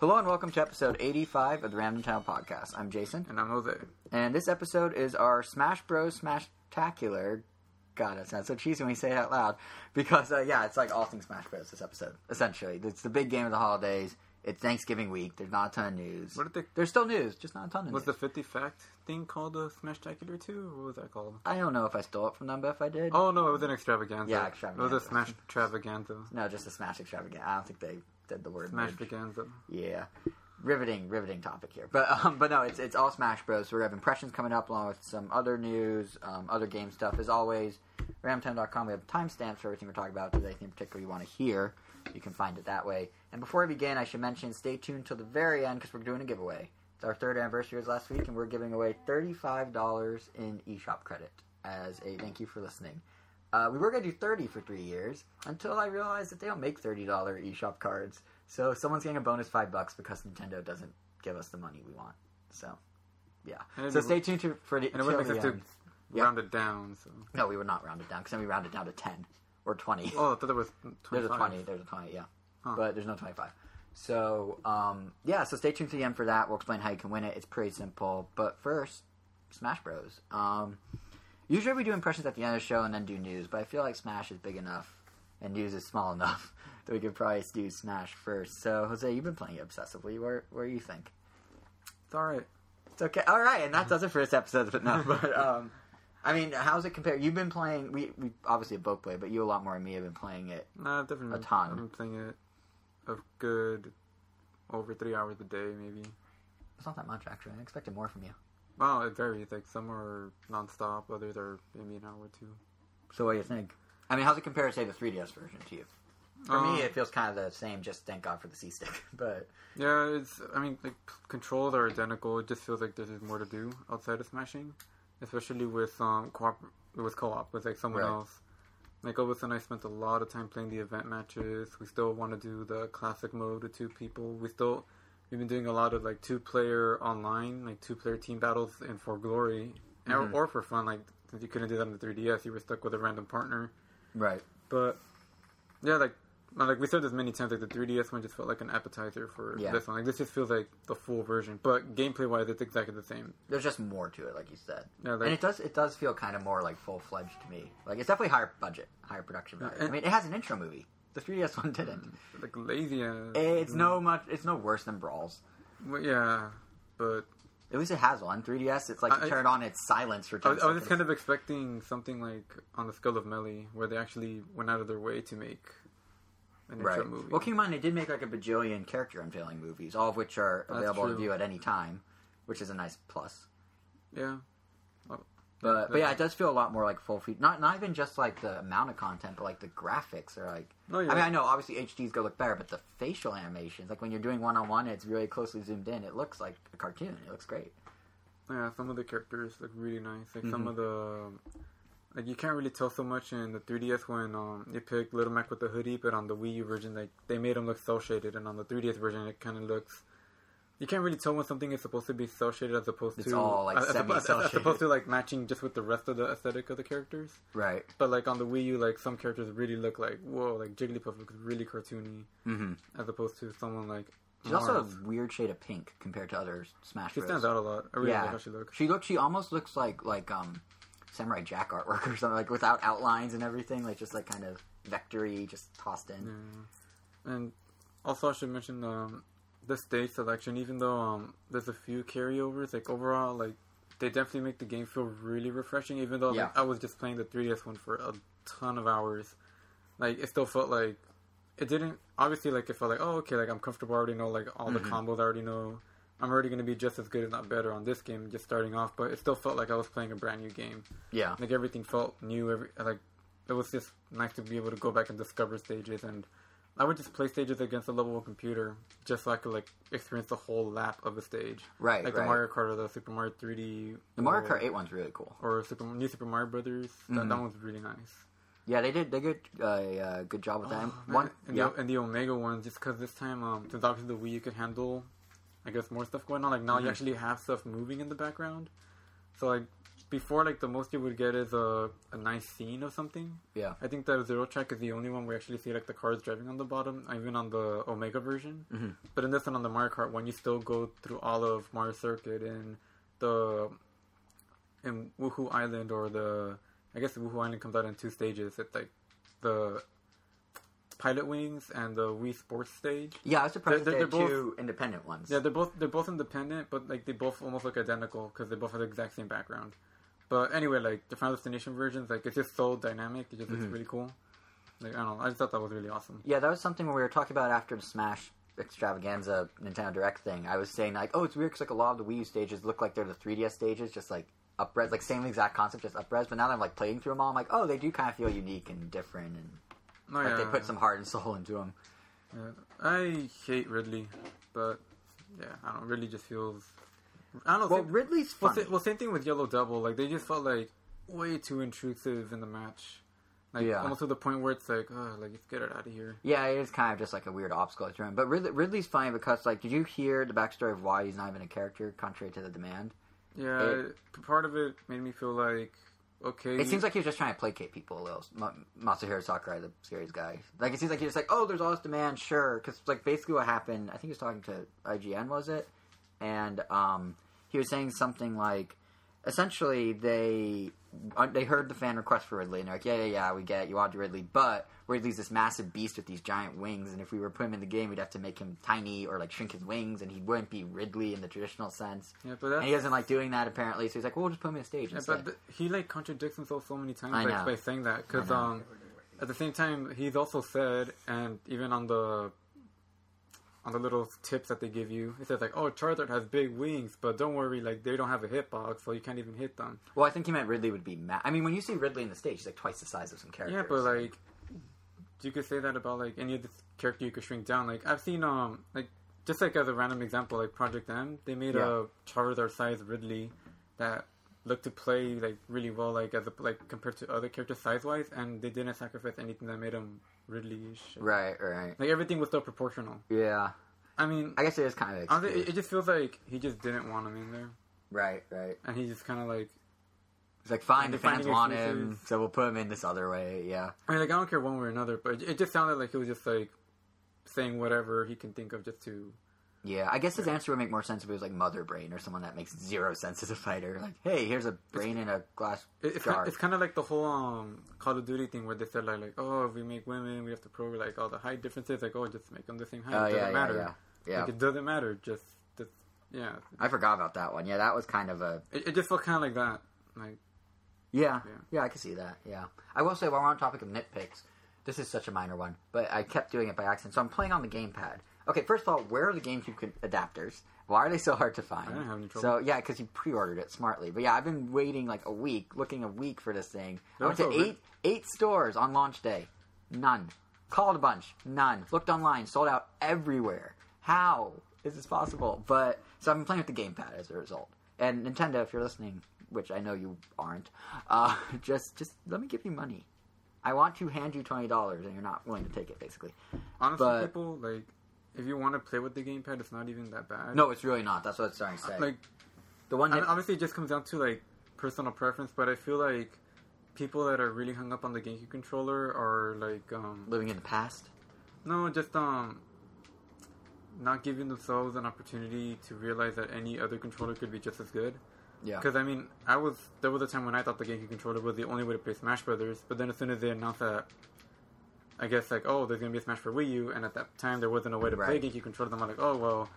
Hello and welcome to episode 85 of the Random Town Podcast. I'm Jason, And I'm Jose. and this episode is our Smash Bros. Smash-tacular. God, that sounds so cheesy when you say it out loud. Because, uh, yeah, it's like all things Smash Bros. this episode, essentially. It's the big game of the holidays. It's Thanksgiving week. There's not a ton of news. What did they? There's still news, just not a ton of Was news. the 50 fact thing called a Smashtacular 2? What was that called? I don't know if I stole it from them, but if I did, Oh no, it was an extravaganza. Yeah, It extravaganza. was a Smash extravaganza. no, just a Smash extravaganza. I don't think they did the word Smash extravaganza. Yeah, riveting, riveting topic here. But um, but no, it's it's all Smash Bros. So we have impressions coming up along with some other news, um, other game stuff. As always, ramtown.com. We have timestamps for everything we're talking about. If there's anything particular you want to hear, you can find it that way. And before I begin, I should mention, stay tuned till the very end because we're doing a giveaway. It's our third anniversary was last week, and we're giving away thirty-five dollars in eShop credit as a thank you for listening. Uh, we were going to do 30 for three years until I realized that they don't make $30 eShop cards. So someone's getting a bonus five bucks because Nintendo doesn't give us the money we want. So, yeah. So stay tuned to, for the, And it would make to Yeah. round it down. So. No, we would not round it down because then we round it down to 10 or 20. Oh, I thought there was 25. There's a 20. There's a 20, yeah. Huh. But there's no 25. So, um, yeah, so stay tuned to the end for that. We'll explain how you can win it. It's pretty simple. But first, Smash Bros. Um, usually we do impressions at the end of the show and then do news, but I feel like Smash is big enough and news is small enough that we could probably do Smash first. So, Jose, you've been playing it obsessively. Where, where do you think? It's alright. It's okay. All right, and that does it for this episode. But no, but um, I mean, how's it compared? You've been playing. We we obviously have both played, but you a lot more than me have been playing it. Nah, definitely. A ton. I've been playing it a good over three hours a day, maybe. It's not that much actually. I expected more from you. Well, it varies. Like some are non-stop, others are maybe an hour or two. So what do you think? I mean, how's it compare to say the 3DS version to you? For Um, me, it feels kind of the same. Just thank God for the C stick. But Yeah, it's. I mean, like controls are identical. It just feels like there's more to do outside of smashing, especially with um co-op with co-op with like someone Right. else. Like Obus and I spent a lot of time playing the event matches. We still want to do the classic mode with two people. We still we've been doing a lot of like two-player online, like two-player team battles and For Glory, or, Mhm. or for fun. Like since you couldn't do that on the 3DS, you were stuck with a random partner. right, But yeah, like like we said this many times, like the 3DS one just felt like an appetizer for Yeah. this one. Like this just feels like the full version, but gameplay wise, it's exactly the same. there's just more to it, like you said. Yeah, and it does it does feel kind of more like full fledged to me. Like it's definitely higher budget, higher production value. I mean, it has an intro movie. The 3DS one didn't. like lazy. Uh, It's no much. It's no worse than Brawls. well, yeah, but At least it has one. 3DS, it's like you I- turn on its silence for 10 I was, I was just kind of expecting something like on the scale of Melee, where they actually went out of their way to make an Right. movie. Well, keep in mind, they did make like a bajillion character unveiling movies, all of which are available to true. view at any time, which is a nice plus. yeah, But but yeah, it does feel a lot more like full feet. Not not even just like the amount of content, but like the graphics are like. oh yeah. I mean, I know obviously HD's gonna look better, but the facial animations, like when you're doing one on one, it's really closely zoomed in. It looks like a cartoon. It looks great. Yeah, some of the characters look really nice. Like some Mhm. of the, like you can't really tell so much in the 3DS when um you pick Little Mac with the hoodie, but on the Wii U version, like they made him look cel shaded, and on the 3DS version, it kind of looks. You can't really tell when something is supposed to be cel shaded as opposed It's to all, like, as, as, opposed- as, opposed to like matching just with the rest of the aesthetic of the characters. Right. But like on the Wii U, like some characters really look like whoa, like Jigglypuff looks really cartoony, Mm-hmm. as opposed to someone like. She's also Mars. a weird shade of pink compared to other Smash She Bros. stands out a lot. I really Yeah. like how she looks. She looks. She almost looks like like um, Samurai Jack artwork or something, like without outlines and everything, like just like kind of vectory, just tossed in. And also, I should mention um, the stage selection. Even though um, there's a few carryovers, like overall, like they definitely make the game feel really refreshing. Even though Yeah. like, I was just playing the 3DS one for a ton of hours, like it still felt like it didn't. Obviously, like it felt like oh okay, like I'm comfortable. I already know like all the Mhm. combos. I already know. I'm already going to be just as good, if not better, on this game, just starting off. But it still felt like I was playing a brand new game. Yeah. Like everything felt new. Every like it was just nice to be able to go back and discover stages. And I would just play stages against a level computer, just so I could like experience the whole lap of a stage, Right. like right. the Mario Kart or the Super Mario 3D. The Mario or, Kart 8 one's really cool. or Super New Super Mario Brothers. That, Mhm. that one's really nice. Yeah, they did. They did uh, uh, good job with that. Oh, man. One. and, Yeah. the, and the Omega one, just because this time, um, since obviously the Wii you could handle, I guess more stuff going on. Like now Mhm. you actually have stuff moving in the background, so like before, like the most you would get is a a nice scene of something. Yeah. I think that Zero Track is the only one we actually see like the cars driving on the bottom, even on the Omega version. Mhm. But in this one, on the Mario Kart one, you still go through all of Mario Circuit and the in Wuhu Island or the I guess Wuhu Island comes out in two stages. It's like the Pilot Wings and the Wii Sports stage. Yeah, I was surprised They're- they're, they're both- two independent ones. Yeah, they're both they're both independent, but like they both almost look identical because they both have the exact same background. But anyway, like the Final Destination versions, like it's just so dynamic. It just looks Mhm. really cool. Like I don't know, I just thought that was really awesome. Yeah, that was something when we were talking about after the Smash Extravaganza Nintendo Direct thing. I was saying like, oh, it's weird because like a lot of the Wii U stages look like they're the 3DS stages, just like upres, like same exact concept, just upres. But now that I'm like playing through them all, I'm like, oh, they do kind of feel unique and different, and Oh, like yeah, they put some heart and soul into them. yeah. I hate Ridley, but yeah, I don't really just feels. I don't know. Well, same, Ridley's well, fun. sa- well, same thing with Yellow Devil. Like they just felt like way too intrusive in the match. Like Yeah. almost to the point where it's like, oh, like let's get it out of here. Yeah, it is kind of just like a weird obstacle to him. But Ridley, Ridley's funny because, like, did you hear the backstory of why he's not even a character, contrary to the demand? Yeah, It- part of it made me feel like, okay, It seems like he was just trying to placate people a little. Ma- Masahiro Sakurai, the series guy. Like, it seems like he was like, oh, there's all this demand, sure. Because, like, basically what happened, I think he was talking to IGN, was it? And um, he was saying something like, essentially, they uh, they heard the fan request for Ridley, and they're like, yeah, yeah, yeah, we get it, you want Ridley, but Ridley's this massive beast with these giant wings, and if we were to put him in the game, we'd have to make him tiny or, like, shrink his wings, and he wouldn't be Ridley in the traditional sense. yeah, but And he doesn't like doing that, apparently, so he's like, well, we'll just put him in a stage Yeah, but th- he like contradicts himself so many times by, by saying that because um, at the same time he's also said and even on the on the little tips that they give you it says like oh Charizard has big wings but don't worry like they don't have a hitbox so you can't even hit them Well, I think he meant Ridley would be mad. I mean, when you see Ridley in the stage, he's like twice the size of some characters. yeah but like you could say that about like any of the character you could shrink down like I've seen um like just like as a random example like Project M they made Yeah. a Charizard sized Ridley that looked to play like really well like as a like compared to other characters size wise and they didn't sacrifice anything that made him Ridley-ish. right, right, Like everything was still proportional. yeah. I mean, I guess it is kind of honestly, it, just feels like he just didn't want him in there, right, right. and he just kind of like. It's like fine, the fans want him, so we'll put him in this other way. Yeah, I mean, like I don't care one way or another, but it just sounded like he was just like saying whatever he can think of just to. Yeah. I guess his answer would make more sense if it was like Mother Brain or someone that makes zero sense as a fighter. Like, hey, here's a brain in a glass It, it's jar. kind, it's kind of like the whole um, Call of Duty thing where they said like, like oh if we make women we have to prove like all the height differences like oh just make them the same height Oh it doesn't yeah, yeah, matter yeah, yeah. like it doesn't matter just, just yeah I forgot about that one. Yeah, that was kind of a it, it just felt kind of like that like Yeah, Yeah. yeah, I can see that. Yeah, I will say while we're on topic of nitpicks, this is such a minor one, but I kept doing it by accident. So I'm playing on the gamepad. Okay, first of all, where are the GameCube adapters? Why are they so hard to find? I didn't have any trouble. So yeah, because you pre-ordered it smartly. But yeah, I've been waiting like a week, looking a week for this thing. I went to are eight eight stores on launch day, none. Called a bunch, none. Looked online, sold out everywhere. How is this possible? But so I've been playing with the gamepad as a result. And Nintendo, if you're listening, which I know you aren't, uh, just just let me give you money. I want to hand you twenty dollars, and you're not willing to take it, basically. honestly But- people like if you want to play with the gamepad it's not even that bad No, it's really not. That's what it's starting to say. like the one mean, obviously, it just comes down to like personal preference, but I feel like people that are really hung up on the GameCube controller are like, um, living in the past. no, just um, not giving themselves an opportunity to realize that any other controller could be just as good. Yeah. Because I mean, I was there was a time when I thought the GameCube controller was the only way to play Smash Brothers, but then as soon as they announced that. I guess like oh there's gonna be a Smash for Wii U and at that time there wasn't a way to Right. play GameCube controller. I'm like oh well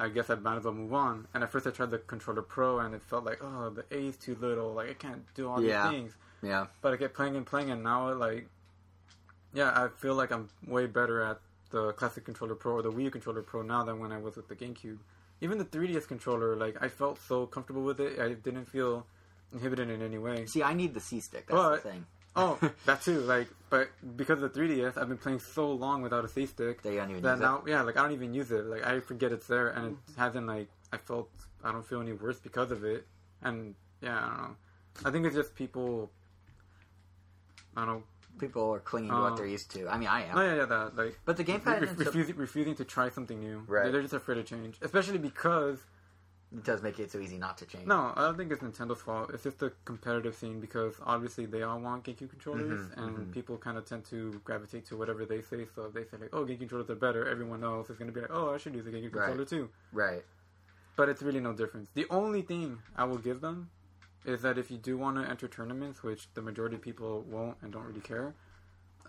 I guess I might as well move on. And at first I tried the controller pro and it felt like, oh, the A is too little. Like I can't do all Yeah. these things. Yeah. But I kept playing and playing, and now like, yeah, I feel like I'm way better at the classic controller pro or the Wii U controller pro now than when I was with the GameCube. Even the 3DS controller, like I felt so comfortable with it. I didn't feel inhibited in any way. See, I need the C stick. That's But- the thing. Oh, that too. Like, but because of the 3DS, I've been playing so long without a C stick That you don't even that use now, yeah, like I don't even use it. Like I forget it's there, and it hasn't like I felt I don't feel any worse because of it. And yeah, I don't know. I think it's just people. I don't know. People are clinging to what they're um, used to. I mean, I am. Oh yeah, yeah, that like But the gamepad re- so- refusing, refusing to try something new. Right. They're just afraid of change, especially because It does make it so easy not to change. No, I don't think it's Nintendo's fault. It's just the competitive scene because obviously they all want GameCube controllers, Mhm, and mhm. people kind of tend to gravitate to whatever they say. So if they say like, "Oh, GameCube controllers are better," everyone else is going to be like, "Oh, I should use a GameCube Right. controller too." Right. But it's really no difference. The only thing I will give them is that if you do want to enter tournaments, which the majority of people won't and don't really care,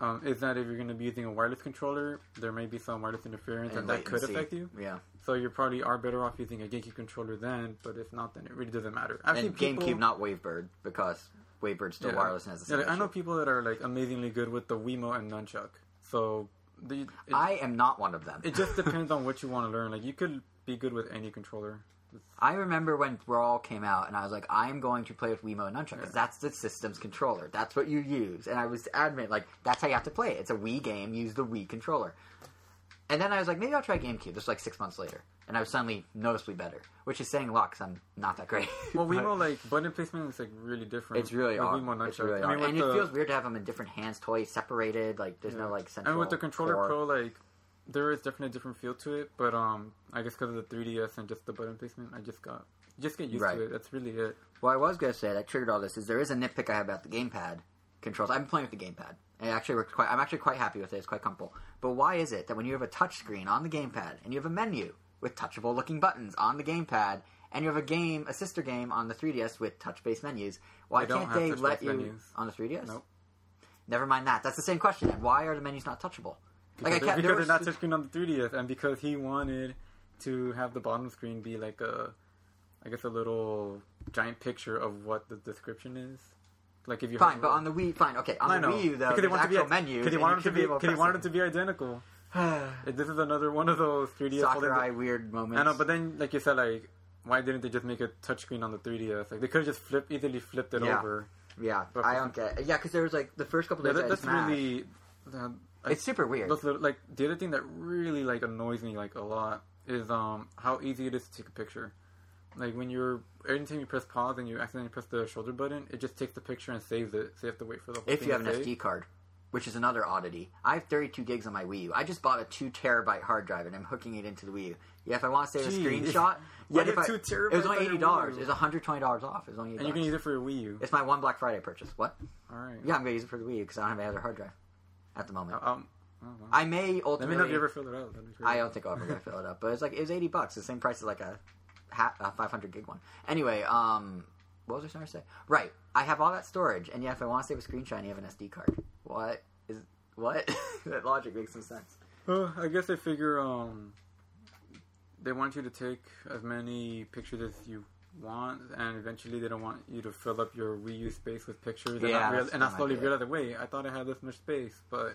um, is that if you're going to be using a wireless controller, there may be some wireless interference, and, that could affect you. Yeah. So you probably are better off using a GameCube controller then. But if not, then it really doesn't matter. I've and people, GameCube, not Wavebird, because Wavebird's still Yeah. wireless and has the Yeah, like, I know people that are like amazingly good with the Wiimote and nunchuck. So the it, I am not one of them. it just depends on what you want to learn. Like you could be good with any controller. I remember when Brawl came out, and I was like, I'm going to play with Wiimote and Nunchuck, because Yeah. that's the system's controller. That's what you use. And I was adamant, like, that's how you have to play it. It's a Wii game, use the Wii controller. And then I was like, maybe I'll try GameCube. This was like six months later. And I was suddenly noticeably better, which is saying a lot, because I'm not that great. Well, Wiimote like button placement is like really different. It's really odd. Wiimote It's nunchuck. really I mean, And the, it feels weird to have them in different hands, toys separated. Like, there's no, Yeah. like, central and with the controller core. pro, like there is definitely a different feel to it. But um, I guess because of the 3ds and just the button placement, I just got just get used Right. to it. That's really it. Well, I was going to say that triggered all this is there is a nitpick I have about the gamepad controls. I've been playing with the gamepad. It actually works quite. I'm actually quite happy with it. It's quite comfortable. But why is it that when you have a touch screen on the gamepad and you have a menu with touchable looking buttons on the gamepad and you have a game, a sister game on the 3DS with touch based menus, why can't they let you menus. on the 3DS? Nope. Never mind that. That's the same question. Why are the menus not touchable? Like I Because, can't. because they're not touchscreen on the 3ds, and because he wanted to have the bottom screen be like a, I guess a little giant picture of what the description is. Like if you Fine, but on the Wii, fine, okay. On I the know Wii U, though, because there's want be actual menus. because he wanted to be because he wanted to be identical. this is another one of those 3ds. Soccer holding- eye weird moments. I know, but then like you said, like why didn't they just make a touchscreen on the 3ds? Like they could have just flipped easily flipped it Yeah. over. yeah, but- I don't get. It. Yeah, because there was like the first couple Yeah, days that, that's Smash, really. Uh, It's super weird. like the other thing that really like annoys me like a lot is um how easy it is to take a picture. Like when you're anytime you press pause and you accidentally press the shoulder button, it just takes the picture and saves it. So you have to wait for the whole if you have an save. SD card, which is another oddity. I have 32 gigs on my Wii U. I just bought a two terabyte hard drive and I'm hooking it into the Wii U. Yeah, if I want to save a screenshot, yeah, if I, two it was terabytes only eighty dollars. Wii It was 120 dollars off. It was only 80 and you can use it for your Wii U. It's my one Black Friday purchase. What? All right. Yeah, I'm gonna use it for the Wii U because I don't have any other hard drive at the moment. Um, oh, well. I may ultimately. Let me know if you ever fill it out. That'd be great. I don't think I'll ever gonna fill it up, but it's like it was 80 bucks, the same price as like a, a 500 gig one. Anyway, um, what was I trying to say? Right, I have all that storage, and yeah, if I want to save a screenshot, you have an SD card. What is what? that logic makes no sense. Well, I guess I figure um, they want you to take as many pictures as you want, and eventually they don't want you to fill up your Wii U space with pictures. and, Yeah, not real- and I slowly idea. realize, wait, I thought I had this much space, but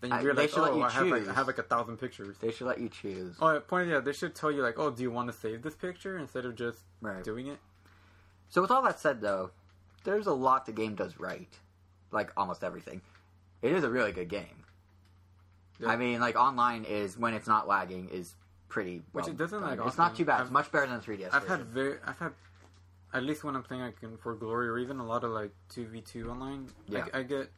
then you uh, I- they realize, let oh, I have like. I have like a thousand pictures. They should let you choose. Oh, point yeah, they should tell you like, oh, do you want to save this picture instead of just Right. doing it? So with all that said, though, there's a lot the game does right, like almost everything. It is a really good game. Yeah. I mean, like online is when it's not lagging is pretty. Which well it doesn't, done. like, It's not too bad. It's I've- much better than the 3DS. I've had very, I've had at least when I'm playing like in, for glory or even a lot of like two v two online. Yeah. I, I get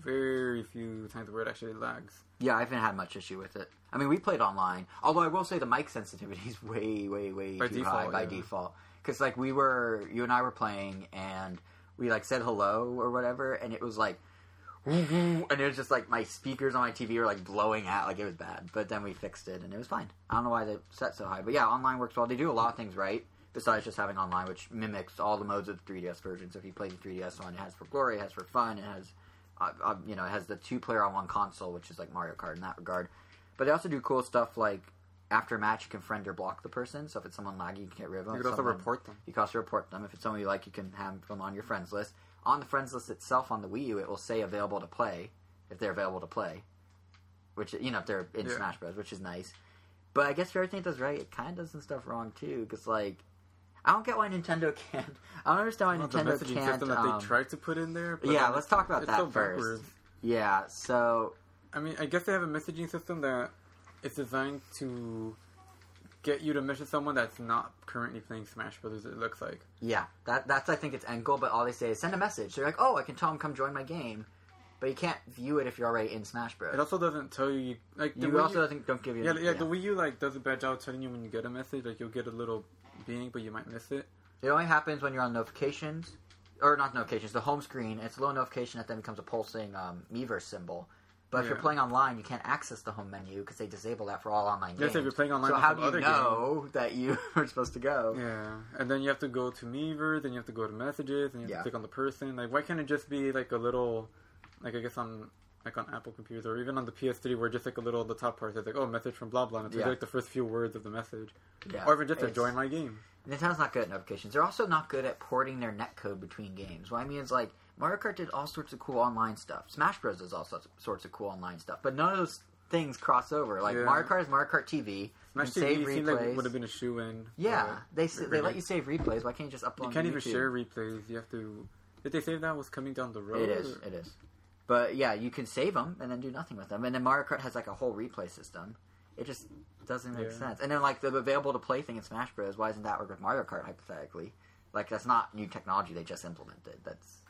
very few times where it actually lags. Yeah, I haven't had much issue with it. I mean, we played online. Although I will say the mic sensitivity is way, way, way By too default, high by yeah. default. Because like we were, you and I were playing, and we like said hello or whatever, and it was like, and it was just like my speakers on my TV were like blowing out, like it was bad. But then we fixed it, and it was fine. I don't know why they set so high, but yeah, online works well. They do a lot of things right. Besides just having online, which mimics all the modes of the 3DS version. So if you play the 3DS one, it has for glory, it has for fun, it has uh, uh, you know, it has the two player on one console, which is like Mario Kart in that regard. But they also do cool stuff like after a match, you can friend or block the person. So if it's someone laggy, you can get rid of them. You can also report them. You can also report them. If it's someone you like, you can have them on your friends list. On the friends list itself on the Wii U, it will say available to play if they're available to play, which you know if they're in Yeah. Smash Bros, which is nice. But I guess for everything it does right, it kind of does some stuff wrong too. Because like, I don't get why Nintendo can't. I don't understand why Well, Nintendo messaging can't. system that um, they tried to put in there. But yeah, let's talk about that so first. backwards. yeah, so I mean, I guess they have a messaging system that is designed to get you to message someone that's not currently playing Smash Brothers. It looks like. Yeah, that that's I think its end goal. But all they say is send a message. They're like, oh, I can tell them come join my game, but you can't view it if you're already in Smash Bros. It also doesn't tell you like the you Wii also U- doesn't don't give you. yeah, yeah, The Wii U like does a bad job telling you when you get a message. Like you'll get a little being, but you might miss it. It only happens when you're on notifications, or not notifications, the home screen. It's a little notification that then becomes a pulsing um, Miiverse symbol. But if you're playing online, you can't access the home menu because they disable that for all online Yes, games. if you're playing online so how do you know that you are supposed to go? Yeah, and then you have to go to Miiverse, then you have to go to messages, and you have Yeah. to click on the person. Like, why can't it just be like a little, like I guess on like on Apple computers or even on the PS3, where just like a little the top part says like, oh, message from blah blah, and it's Yeah. like the first few words of the message, Yeah. or even just to join my game. Nintendo's not good at notifications. They're also not good at porting their netcode between games. What I mean is like Mario Kart did all sorts of cool online stuff. Smash Bros does all sorts sorts of cool online stuff, but none of those things cross over. Like Yeah. Mario Kart is Mario Kart TV. Smash TV save replays. like would have been a shoe in. yeah, they s- they let you save replays. Why can't you just upload? You can't even share replays. You have to. Did they say that was coming down the road? It is. or- It is. But yeah, you can save them and then do nothing with them. And then Mario Kart has like a whole replay system. It just doesn't make Yeah. sense. And then like the available to play thing in Smash Bros. Why doesn't that work with Mario Kart hypothetically? Like that's not new technology they just implemented. That's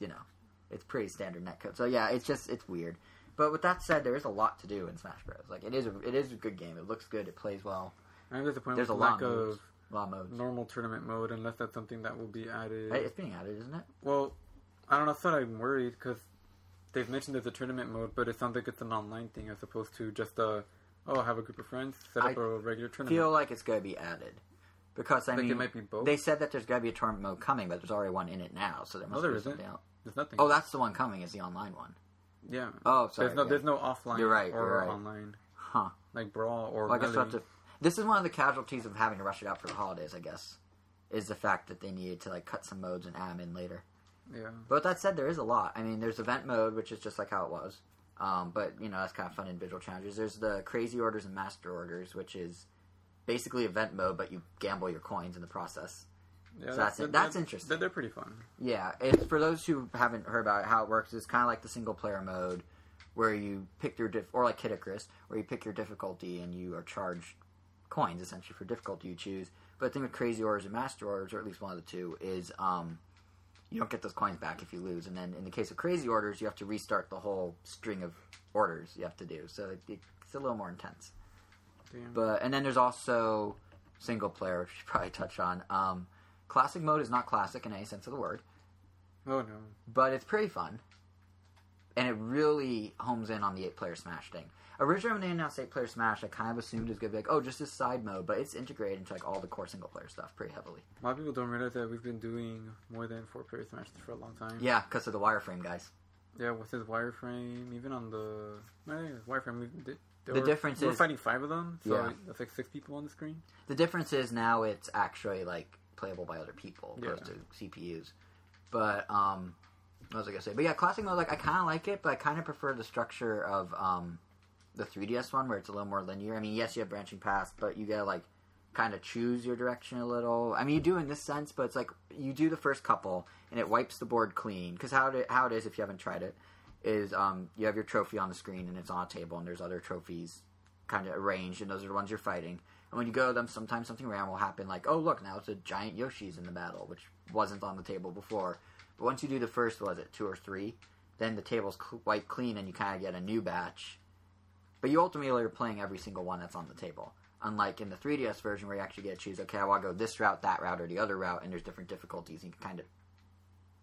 you know, it's pretty standard netcode. So yeah, it's just it's weird. But with that said, there is a lot to do in Smash Bros. Like it is a, it is a good game. It looks good. It plays well. I'm disappointed There's a the lack lot of moves. lot of modes. normal tournament mode, unless that's something that will be added. Hey, It's being added, isn't it? Well, I don't know. I thought I'm worried because they've mentioned there's a tournament mode, but it sounds like it's an online thing as opposed to just a oh, have a group of friends set up I a regular tournament. I feel like it's going to be added because I like mean it might be both. They said that there's gonna be a tournament mode coming, but there's already one in it now, so there must No, there be isn't. something else. There's nothing. Oh, that's the one coming. Is the online one? yeah. Oh, sorry. there's no yeah. there's no offline You're right, or you're right. online Huh. like brawl or Well, I guess we'll have to. This is one of the casualties of having to rush it out for the holidays. I guess is the fact that they needed to like cut some modes and add them in later. yeah. But with that said, there is a lot. I mean, there's event mode, which is just like how it was. Um, but you know, that's kind of fun individual challenges. There's the crazy orders and master orders, which is basically event mode, but you gamble your coins in the process. Yeah, So that's it. That's that- interesting. They're, they're pretty fun. Yeah, it's for those who haven't heard about it, how it works is kind of like the single player mode, where you pick your diff, or like Kid Icarus, where you pick your difficulty and you are charged coins essentially for difficulty you choose. But the thing with Crazy Orders and Master Orders, or at least one of the two, is um, you don't get those coins back if you lose. And then in the case of Crazy Orders, you have to restart the whole string of orders you have to do. So it, it's a little more intense. Damn. But and then there's also single player, which you probably touch on. Um, classic mode is not classic in any sense of the word oh no. but it's pretty fun. And it really homes in on the eight player Smash thing. Originally, when they announced eight player Smash, I kind of assumed it was going to be like, oh, just this side mode, but it's integrated into like all the core single player stuff pretty heavily. A lot of people don't realize that we've been doing more than four player Smash for a long time. Yeah, because of the wireframe guys. Yeah, with his wireframe, even on the it's wireframe, we did. The were- difference we're is- fighting five of them, so Yeah. that's like six people on the screen. The difference is now it's actually like playable by other people opposed Yeah. to CPUs. But um, what was I gonna say? But yeah, classic mode like I kind of like it, but I kind of prefer the structure of um, the 3DS one where it's a little more linear. I mean, yes, you have branching paths, but you gotta like kind of choose your direction a little. I mean, you do in this sense, but it's like you do the first couple and it wipes the board clean. Because how it, how it is if you haven't tried it is um, you have your trophy on the screen and it's on a table and there's other trophies kind of arranged and those are the ones you're fighting. And when you go to them, sometimes something random will happen, like, oh, look, now it's a giant Yoshi's in the battle, which wasn't on the table before. But once you do the first, was it two or three, then the table's wiped clean and you kind of get a new batch. But you ultimately are playing every single one that's on the table. Unlike in the 3DS version where you actually get to choose, okay, I want to go this route, that route, or the other route, and there's different difficulties. You can kind of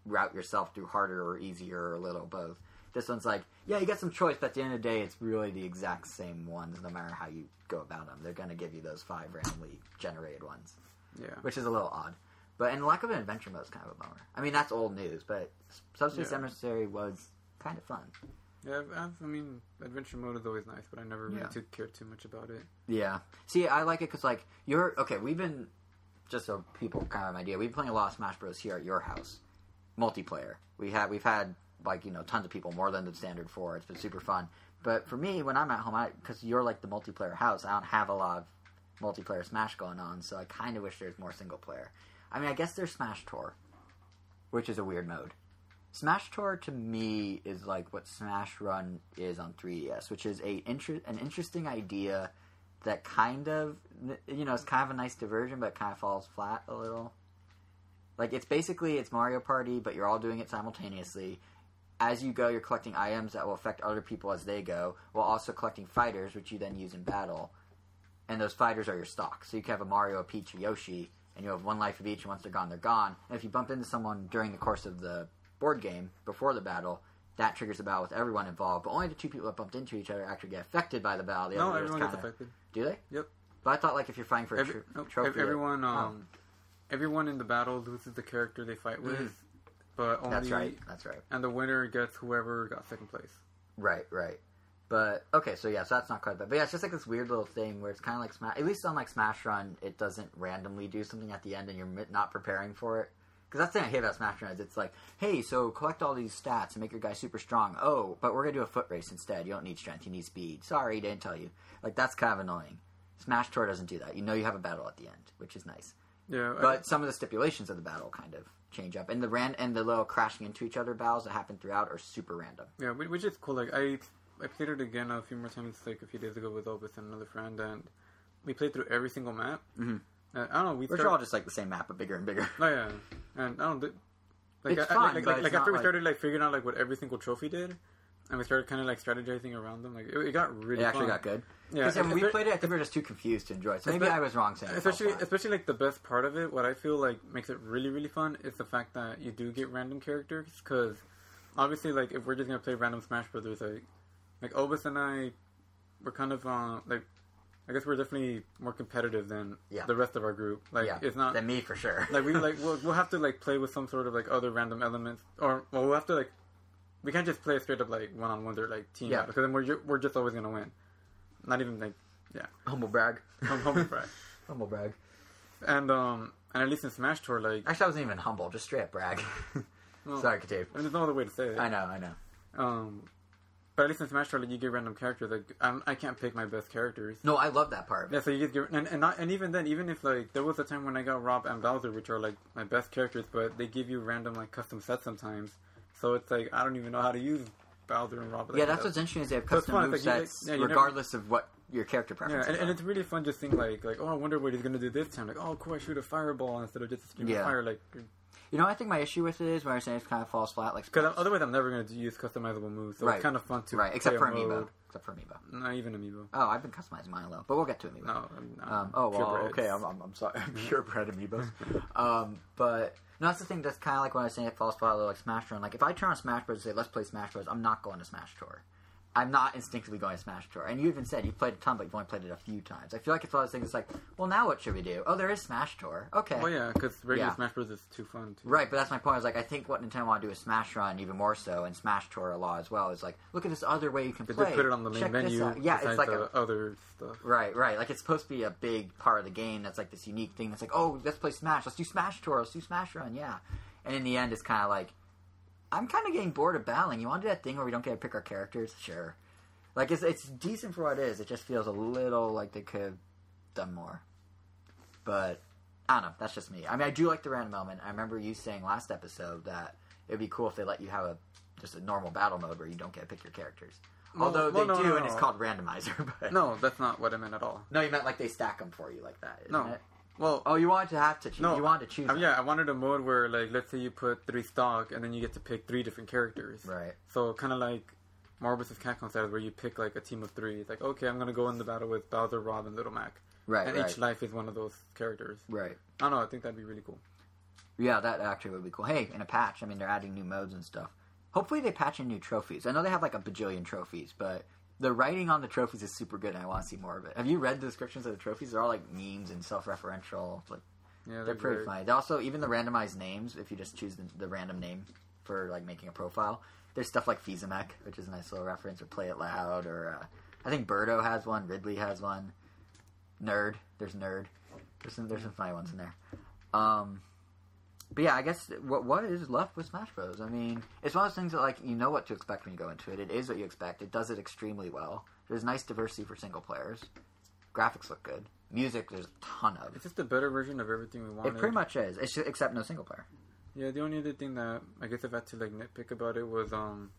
route yourself through harder or easier or a little both. This one's like, yeah, you get some choice, but at the end of the day, it's really the exact same ones, no matter how you go about them. They're going to give you those five randomly generated ones, Yeah, which is a little odd. But and lack of an adventure mode is kind of a bummer. I mean, that's old news, but Subspace Yeah. Emissary was kind of fun. yeah. I, I mean, adventure mode is always nice, but I never really Yeah. too cared too much about it. Yeah. See, I like it because like you're okay. We've been just so people kind of have an idea. We've been playing a lot of Smash Bros. here at your house, multiplayer. We had we've had like you know tons of people more than the standard four. It's been super fun. But for me, when I'm at home, because you're like the multiplayer house, I don't have a lot of multiplayer Smash going on. So I kind of wish there's more single player. I mean, I guess there's Smash Tour, which is a weird mode. Smash Tour to me is like what Smash Run is on 3DS, which is a inter- an interesting idea that kind of you know it's kind of a nice diversion, but kind of falls flat a little. Like it's basically it's Mario Party, but you're all doing it simultaneously. As you go, you're collecting items that will affect other people as they go, while also collecting fighters, which you then use in battle. And those fighters are your stock. So you can have a Mario, a Peach, a Yoshi, and you have one life of each. And once they're gone, they're gone. And if you bump into someone during the course of the board game before the battle, that triggers the battle with everyone involved. But only the two people that bumped into each other actually get affected by the battle. The No, everyone gets kinda- affected. Do they? Yep. But I thought like if you're fighting for a tr- nope, trophy, everyone, oh, um, everyone in the battle loses the character they fight with, Mhm. But only that's right. That's right. and the winner gets whoever got second place. Right, right. But okay, so yeah, so that's not quite bad. But yeah, it's just like this weird little thing where it's kind of like Smash. At least on like Smash Run, it doesn't randomly do something at the end, and you're not preparing for it. Because that's the thing I hate about Smash Run is it's like, hey, so collect all these stats and make your guy super strong. Oh, but we're gonna do a foot race instead. You don't need strength, you need speed. Sorry, didn't tell you. Like that's kind of annoying. Smash Tour doesn't do that. You know you have a battle at the end, which is nice. Yeah, I- But some of the stipulations of the battle kind of change up, and the ran and the little crashing into each other battles that happen throughout are super random. Yeah, which is cool. Like I, I played it again a few more times, like a few days ago with and another friend, and we played through every single map. Mhm. And I don't know. We Which start- are all just like the same map but bigger and bigger. Oh yeah, and I don't. Like, It's I, fun, like, like, like after we like- started like figuring out like what every single trophy did, and we started kind of like strategizing around them. Like it, it got really. It actually fun. got good. Yeah, Because we played it, I think we were just too confused to enjoy it. So maybe I was wrong saying especially especially like the best part of it what i feel like makes it really really fun is the fact that you do get random characters because obviously like if we're just gonna play random smash brothers like like Obus and i we're kind of uh like i guess we're definitely more competitive than Yeah. the rest of our group like yeah, it's not than me for sure. like we like we'll, we'll have to like play with some sort of like other random elements or well we'll have to like we can't just play straight up like one on ones or like team Yeah. because then we're ju- we're just always gonna win not even like yeah. humble brag. home, home brag. humble brag. and um and at least in smash tour like Actually, I wasn't even humble. Just straight up brag. Well, Sorry, Katave. I mean, there's no other way to say it. I know, I know. Um, but at least in Smash Tour, Like, you get random characters. Like I'm, I can't pick my best characters. No, I love that part. Yeah, so you just get and and, not, and even then, even if like there was a time when I got Rob and Bowser, which are like my best characters, but they give you random like custom sets sometimes. So it's like I don't even know how to use Bowser and Rob. Yeah, that's what's interesting is they have So custom fun, move it's like yeah, you never- regardless of what your character preference. Yeah, preferences and, and it's really fun just seeing like like oh I wonder what he's gonna do this time. Like oh cool I shoot a fireball instead of just a stream Yeah. of fire. Like You know, I think my issue with it is when I say it kind of falls flat. Like because otherwise I'm never gonna use customizable moves. So Right. it's kind of fun to right, except for amiibo. mode. Except for amiibo. Not even amiibo. Oh, I've been customizing mine a little, but we'll get to amiibo. No, no. Um, oh well, okay. I'm, I'm, I'm sorry. Purebred amiibos. um, but no, that's the thing. That's kind of like when I say falls flat, like Smash Run. Like if I turn on Smash Bros. and say let's play Smash Bros. I'm not going to Smash Tour. I'm not instinctively going to Smash Tour. And you even said you played a ton, but you've only played it a few times. I feel like it's one of those things. It's like, well, now what should we do? Oh, there is Smash Tour. Okay. Well, yeah, because regular Yeah. Smash Bros. is too fun. Too. Right, but that's my point. Is like I think what Nintendo want to do is Smash Run even more so, and Smash Tour a lot as well. Is like look at this other way you can They play. just put it on the main Check menu. Yeah, it's like a other stuff. Right, right. Like it's supposed to be a big part of the game. That's like this unique thing. That's like, oh, let's play Smash. Let's do Smash Tour. Let's do Smash Run. Yeah. And in the end, it's kind of like, I'm kind of getting bored of battling. You want to do that thing where we don't get to pick our characters? Sure. Like it's it's decent for what it is. It just feels a little like they could have done more. But I don't know. That's just me. I mean, I do like the random element. I remember you saying last episode that it would be cool if they let you have a just a normal battle mode where you don't get to pick your characters. Well- Although well, they no, do, no, and it's called randomizer. But No, that's not what I meant at all. no, you meant like they stack them for you like that, No. it? Well, Oh, you wanted to have to choose. No, you wanted to choose. um, yeah, I wanted a mode where, like, let's say you put three stock, and then you get to pick three different characters. Right. So So kind of like Marvel vs. Capcom style, where you pick like a team of three. It's like, okay, I'm gonna go in the battle with Bowser, Rob, and Little Mac, right, and right, each life is one of those characters. right. I don't know. I think that'd be really cool. Yeah, that actually would be cool. Hey, in a patch, I mean, they're adding new modes and stuff. Hopefully, they patch in new trophies. I know they have like a bajillion trophies, but the writing on the trophies is super good, and I want to see more of it. Have you read the descriptions of the trophies? They're all like memes and self-referential. Like Yeah, they're pretty great. funny. They also even the randomized names. If you just choose the, the random name for like making a profile, there's stuff like Fizamech, which is a nice little reference, or Play It Loud, or uh, I think Birdo has one. Ridley has one. Nerd, there's Nerd. There's some there's some funny ones in there. Um, but yeah, I guess what what is left with Smash Bros. I mean, it's one of those things that like you know what to expect when you go into it. It is what you expect. It does it extremely well. There's nice diversity for single players. Graphics look good. Music, there's a ton of. It's just a better version of everything we wanted. It pretty much is. It's just, except no single player. Yeah, the only other thing that I guess if I had to like nitpick about it was um,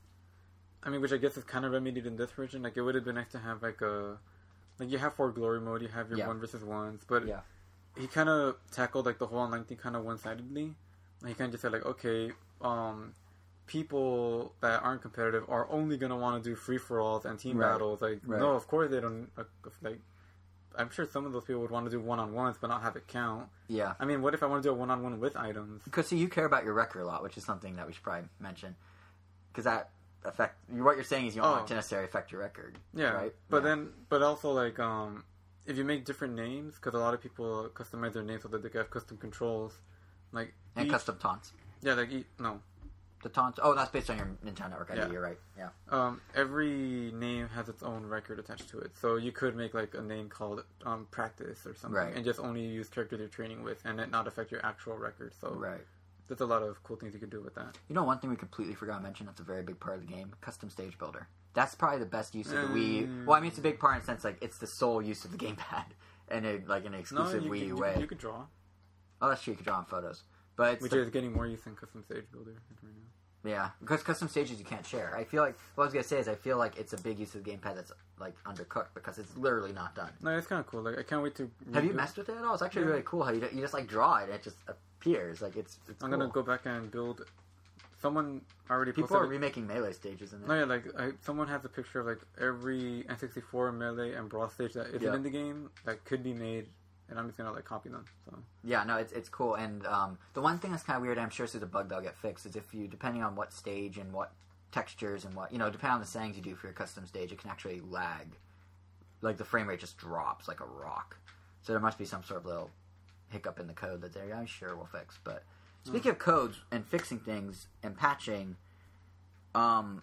I mean, which I guess is kind of remedied in this version. Like, it would have been nice to have like a, like you have for glory mode, you have your Yeah. one versus ones, but Yeah. He kind of tackled like the whole online thing kind of one sidedly. He kind of just said like, okay, um, people that aren't competitive are only gonna want to do free for alls and team Right. battles. Like, Right. no, of course they don't. Like, like, I'm sure some of those people would want to do one on ones, but not have it count. Yeah. I mean, what if I want to do a one on one with items? Because see, you care about your record a lot, which is something that we should probably mention. Because that affect what you're saying is you don't want Oh. it to necessarily affect your record. Yeah, Right? but Yeah. then, but also like, um, if you make different names, because a lot of people customize their names so that they can have custom controls, like and each- custom taunts. yeah, like no, The taunts. Oh, that's based on your Nintendo Network ID. Yeah. You're right. Yeah. um, every name has its own record attached to it. So you could make like a name called um, practice or something, Right. and just only use characters you're training with, and it not affect your actual record. So Right. There's a lot of cool things you can do with that. You know, one thing we completely forgot to mention that's a very big part of the game: custom stage builder. That's probably the best use of the Wii. Mm. Well, I mean, it's a big part in the sense like it's the sole use of the gamepad, and it, like an exclusive you, Wii could, U you, way. you could draw, Oh, that's true. You can draw on photos, but it's which the- is getting more use in custom stage builder right now. Yeah, because custom stages you can't share. I feel like what I was gonna say is I feel like it's a big use of the gamepad that's like undercooked because it's literally not done. No, it's kind of cool. Like I can't wait to. Have you messed with it at all? It's actually Yeah. really cool how you, you just like draw it and it just appears. Like it's. it's I'm gonna go back and build. Someone already People are a- remaking melee stages in it. no, yeah, like I, someone has a picture of like every N64 melee and brawl stage that isn't Yeah. in the game that could be made, and I'm just gonna like copy them. So Yeah, no, it's it's cool. And um, the one thing that's kind of weird, I'm sure is a bug that'll get fixed, is if you depending on what stage and what textures and what you know, depending on the settings you do for your custom stage, it can actually lag. Like the frame rate just drops like a rock. So there must be some sort of little hiccup in the code that they're I'm sure will fix. But speaking of codes and fixing things and patching, um,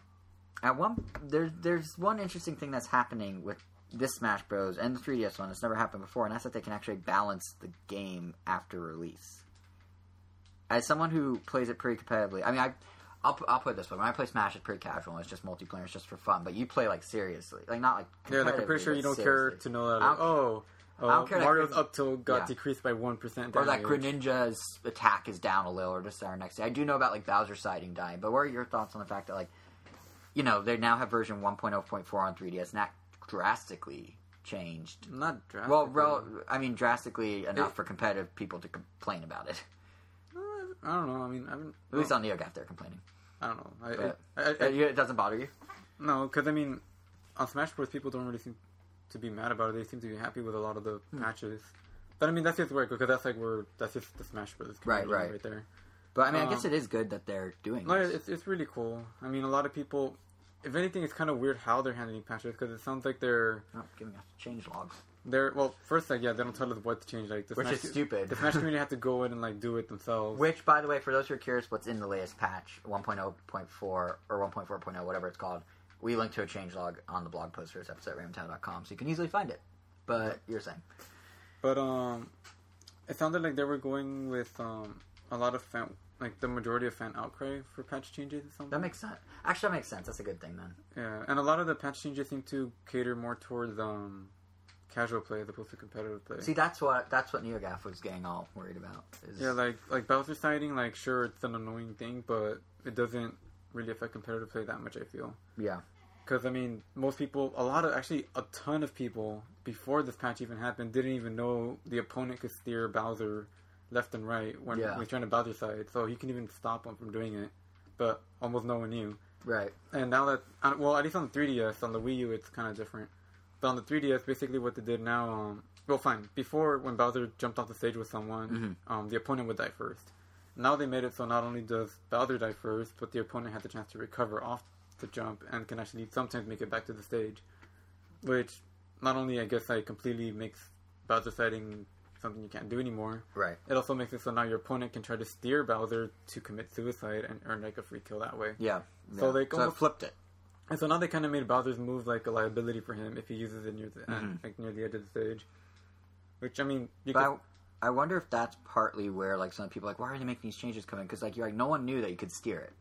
at one there's there's one interesting thing that's happening with this Smash Bros. and the 3DS one. It's never happened before, and that's that they can actually balance the game after release. As someone who plays it pretty competitively, I mean, I, I'll, I'll put it this way: when I play Smash, it's pretty casual. It's just multiplayer. It's just for fun. But you play like seriously, like not like yeah, like I'm pretty sure you don't care to know that. Like, don't- oh, I uh, don't care Mario's up tilt got yeah. decreased by one percent. or that Greninja's attack is down a little, or just our next. Day. I do know about like Bowsercide dying, but what are your thoughts on the fact that like, you know, they now have version 1.0.4 on 3DS, and that drastically changed. Not drastically. Well, rel- I mean, drastically enough It- for competitive people to complain about it. I don't know. I mean, I haven't. At least on NeoGaf, they're complaining. I don't know. I, But- I, I, It doesn't bother you. no, because I mean, on Smash Bros, people don't really seem to be mad about it. They seem to be happy with a lot of the Hmm. patches. But I mean, that's just weird because that's like where that's just the Smash Bros. Right, right. right there. But I mean, I guess Um, it is good that they're doing No, this. it's it's really cool. I mean, a lot of people. If anything, it's kind of weird how they're handling patches because it sounds like they're Oh, giving us change logs. They're well. First, like yeah, they don't tell us what to change. Like the Which Smash, is stupid. The Smash community have to go in and like do it themselves. Which, by the way, for those who are curious, what's in the latest patch, 1.0.4 or 1.4.0, whatever it's called, we link to a changelog on the blog post for this episode ramtown.com, so you can easily find it. But you're saying. But um, it sounded like they were going with um a lot of fan, like the majority of fan outcry for patch changes or something. That makes sense. Actually, that makes sense. That's a good thing then. yeah, and a lot of the patch changes seem to cater more towards um casual play as opposed to competitive play. See, that's what that's what NeoGaf was getting all worried about. Is, yeah, like like Bowsercide, like sure it's an annoying thing, but it doesn't really affect competitive play that much. I feel. yeah, Because I mean, most people, a lot of actually a ton of people before this patch even happened didn't even know the opponent could steer Bowser left and right when, Yeah. when trying to Bowsercide, so he can even stop him from doing it. But almost no one knew. right. And now that, uh, well, at least on the 3DS, on the Wii U, it's kind of different. But on the 3DS, basically what they did now, um, well, fine. Before, when Bowser jumped off the stage with someone, Mhm. um, the opponent would die first. Now they made it so not only does Bowser die first, but the opponent has the chance to recover off the jump and can actually sometimes make it back to the stage. Which not only, I guess, like completely makes Bowser fighting something you can't do anymore, Right. it also makes it so now your opponent can try to steer Bowser to commit suicide and earn like a free kill that way. Yeah. So yeah. they so it almost- flipped it. And so now they kind of made Bowser's move like a liability for him if he uses it near the end, Mhm. like near the edge of the stage. Which I mean, you But could, I, I wonder if that's partly where like some people are like, why are they making these changes coming? Because like you're like, no one knew that you could steer it,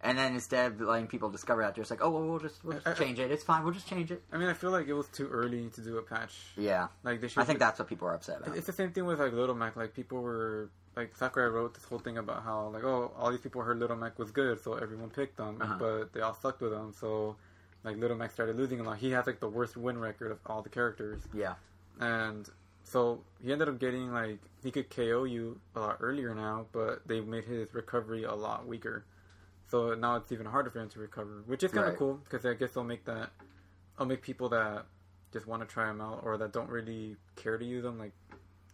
and then instead of letting people discover that, they're just like, oh, well, we'll just we'll I- I- just change it. It's fine. We'll just change it. I mean, I feel like it was too early to do a patch. Yeah, Like they should. I think that's what people are upset about. it's the same thing with like Little Mac. Like people were like Sakurai wrote this whole thing about how like oh all these people heard Little Mac was good, so everyone picked them, Uh-huh. but they all sucked with him. So like Little Mac started losing a lot. He has like the worst win record of all the characters. Yeah, and so he ended up getting like he could KO you a lot earlier now, but they made his recovery a lot weaker. So now it's even harder for him to recover, which is kind of Right. cool because I guess they'll make that, I'll make people that just want to try them out or that don't really care to use them, like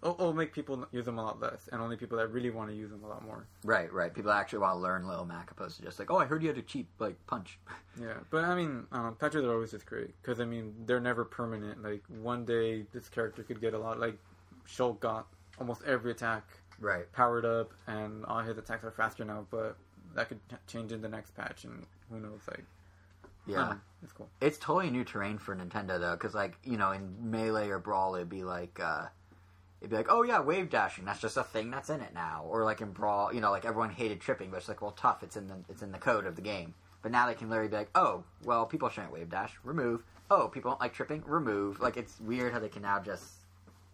it'll, it'll make people use them a lot less, and only people that really want to use them a lot more. Right, right. People actually want to learn Lil Mac opposed to just like, oh, I heard you had a cheap like punch. Yeah, but I mean, um, patches are always just great because I mean they're never permanent. Like one day this character could get a lot. Like Shulk got almost every attack Right. powered up, and all his attacks are faster now. But that could change in the next patch, and who knows? Like, Yeah. it's cool. It's totally new terrain for Nintendo though, because like you know in Melee or Brawl it'd be like uh, it'd be like oh yeah wave dashing that's just a thing that's in it now, or like in Brawl you know like everyone hated tripping, but it's like well tough it's in the it's in the code of the game. But now they can literally be like oh well people shouldn't wave dash remove oh people don't like tripping remove like it's weird how they can now just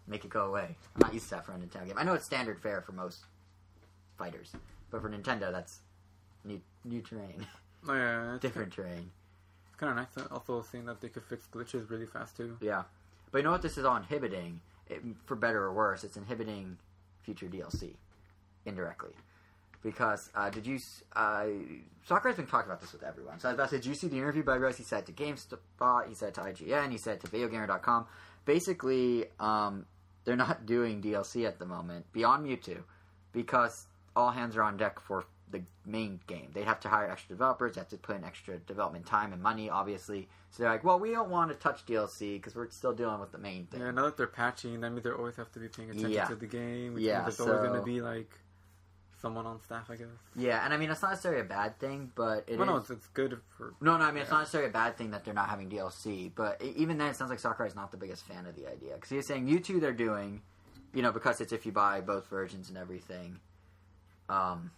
make it go away. I'm not used to that for a Nintendo game. I know it's standard fare for most fighters, but for Nintendo that's new new terrain, Oh, yeah, it's different terrain. kind of nice. Uh, also, seeing that they could fix glitches really fast too. Yeah, but you know what? This is all inhibiting, it, for better or worse. It's inhibiting future DLC indirectly because uh, did you? Uh, Sakurai's been talking about this with everyone. So I was about to say, did you see the interview by Rose? He said to GameSpot, he said to IGN, he said to VideoGamer.com. Basically, um, they're not doing DLC at the moment beyond Mewtwo because all hands are on deck for the main game. They'd have to hire extra developers. They have to put in extra development time and money, obviously. So they're like, well, we don't want to touch DLC because we're still dealing with the main thing. Yeah, now that they're patching, that means they always have to be paying attention Yeah. to the game. Which Yeah, there's always going to be like someone on staff, I guess. Yeah, and I mean, it's not necessarily a bad thing, but it well, no, it's, it's good for. No, no, I mean, it's not necessarily a bad thing that they're not having DLC, but e- even then, it sounds like Sakurai's not the biggest fan of the idea. Because he's saying you Mewtwo they're doing, you know, because it's if you buy both versions and everything, um,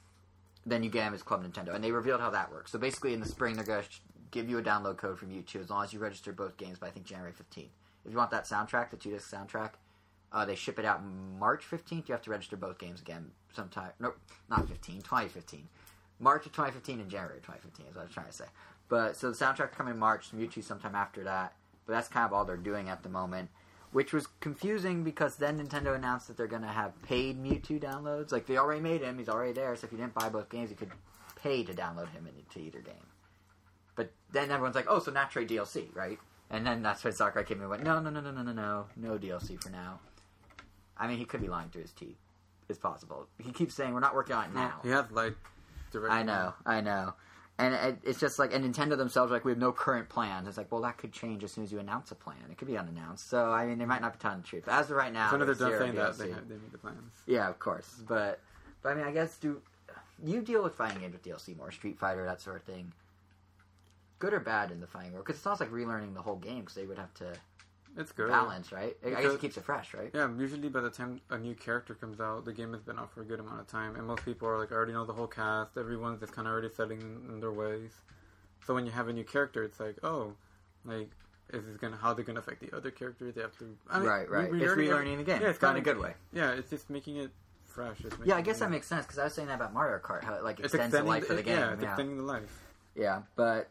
then you get him as Club Nintendo. And they revealed how that works. So basically, in the spring, they're going to sh- give you a download code from Mewtwo as long as you register both games by, I think, January 15th. If you want that soundtrack, the two disc soundtrack, uh, they ship it out March 15th. You have to register both games again sometime. Nope, not 15, 2015. March of 2015 and January of 2015 is what I was trying to say. But so the soundtrack coming in March, Mewtwo sometime after that. But that's kind of all they're doing at the moment, which was confusing because then Nintendo announced that they're going to have paid Mewtwo downloads. Like they already made him; he's already there. So if you didn't buy both games, you could pay to download him into either game. But then everyone's like, "Oh, so not trade DLC, right?" And then that's when Sakurai came in and went, "No, no, no, no, no, no, no, no DLC for now." I mean, he could be lying through his teeth. It's possible. He keeps saying we're not working on it now. He had like. I know, I know. And it, it's just like, and Nintendo themselves like, we have no current plans. It's like, well, that could change as soon as you announce a plan. It could be unannounced. So, I mean, they might not be telling the truth. But as of right now, As soon as they're there's done zero saying that, they, have, they made the plans. Yeah, of course. But, but I mean, I guess do you deal with fighting games with DLC more, Street Fighter, that sort of thing? Good or bad in the fighting world? Because it sounds like relearning the whole game because they would have to It's good. balance, right? I guess it keeps it fresh, right? Yeah, usually by the time a new character comes out, the game has been out for a good amount of time, and most people are like, I already know the whole cast. Everyone's just kind of already setting in, their ways. So when you have a new character, it's like, oh, like, is this gonna how they're gonna affect the other characters? They have to, I mean, right, right. re- it's relearning the game. Yeah, it's but in a good way. Yeah, it's just making it fresh. It's Yeah, I guess it- that makes sense because I was saying that about Mario Kart, how it like It's extends the life of the game. Yeah, it's yeah. extending the life. Yeah, but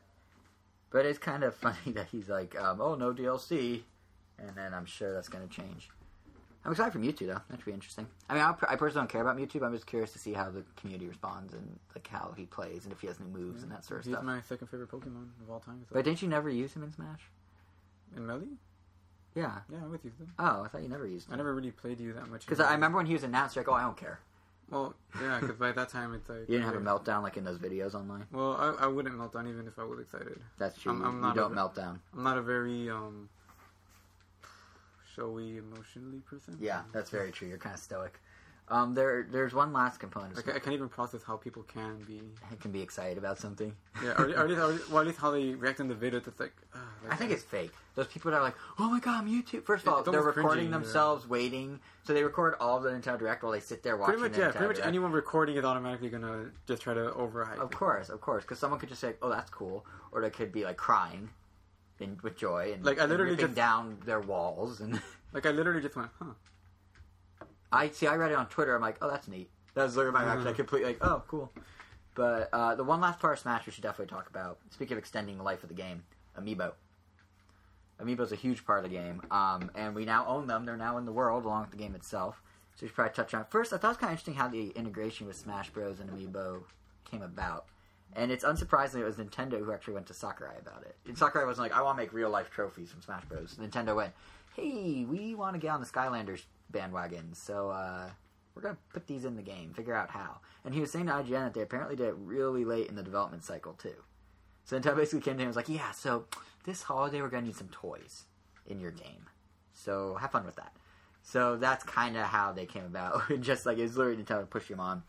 but it's kind of funny that he's like, um, "Oh, no DLC," and then I'm sure that's going to change. I'm excited for Mewtwo though. That should be interesting. I mean, I'll, I personally don't care about Mewtwo, but I'm just curious to see how the community responds and like how he plays and if he has new moves and that sort of He's stuff. my second favorite Pokemon of all time. So. But didn't you never use him in Smash? in Melee, Yeah. yeah, I would use them. Oh, I thought you never used him. I never really played you that much. Because I remember when he was announced, you're like, "Oh, I don't care." Well, yeah, because by that time it's like You didn't have a meltdown like in those videos online. Well, I, I wouldn't melt down even if I was excited. That's true. I'm- you- I'm you not don't a- melt down. I'm not a very um showy, emotionally person. Yeah, that's very true. You're kind of stoic. Um, there, there's one last component. Like, I can't even process how people can be. Can be excited about something. Yeah, or, or, at least, or, well, at least how they react in the video. It's like, uh, like I think it's fake. Those people that are like, "Oh my god, Mewtwo!" First of all, they're recording cringy, themselves waiting, so they record all of the Nintendo Direct while they sit there watching. pretty much. the Yeah, pretty much Direct. anyone recording is automatically gonna just try to overhype. Of it. course, of course, because someone could just say, "Oh, that's cool," or they could be like crying, in, with joy, and Like, I literally just- down their walls. And Like I literally just went, huh? I see. I read it on Twitter. I'm like, "Oh, that's neat." That was literally my reaction. I Mhm. completely like, "Oh, cool." But uh, the one last part of Smash we should definitely talk about. Speaking of extending the life of the game, Amiibo. Amiibo's a huge part of the game, um, and we now own them. They're now in the world along with the game itself. So we should probably touch on. First, I thought it was kind of interesting how the integration with Smash Bros. and Amiibo came about. And it's unsurprising it was Nintendo who actually went to Sakurai about it. And Sakurai wasn't like, I want to make real life trophies from Smash Bros. Nintendo went, hey, we want to get on the Skylanders bandwagon, so uh, we're going to put these in the game, figure out how. And he was saying to IGN that they apparently did it really late in the development cycle, too. So Nintendo basically came to him and was like, yeah, so this holiday we're going to need some toys in your game. So have fun with that. So that's kind of how they came about. Just like it's literally Nintendo pushing him on.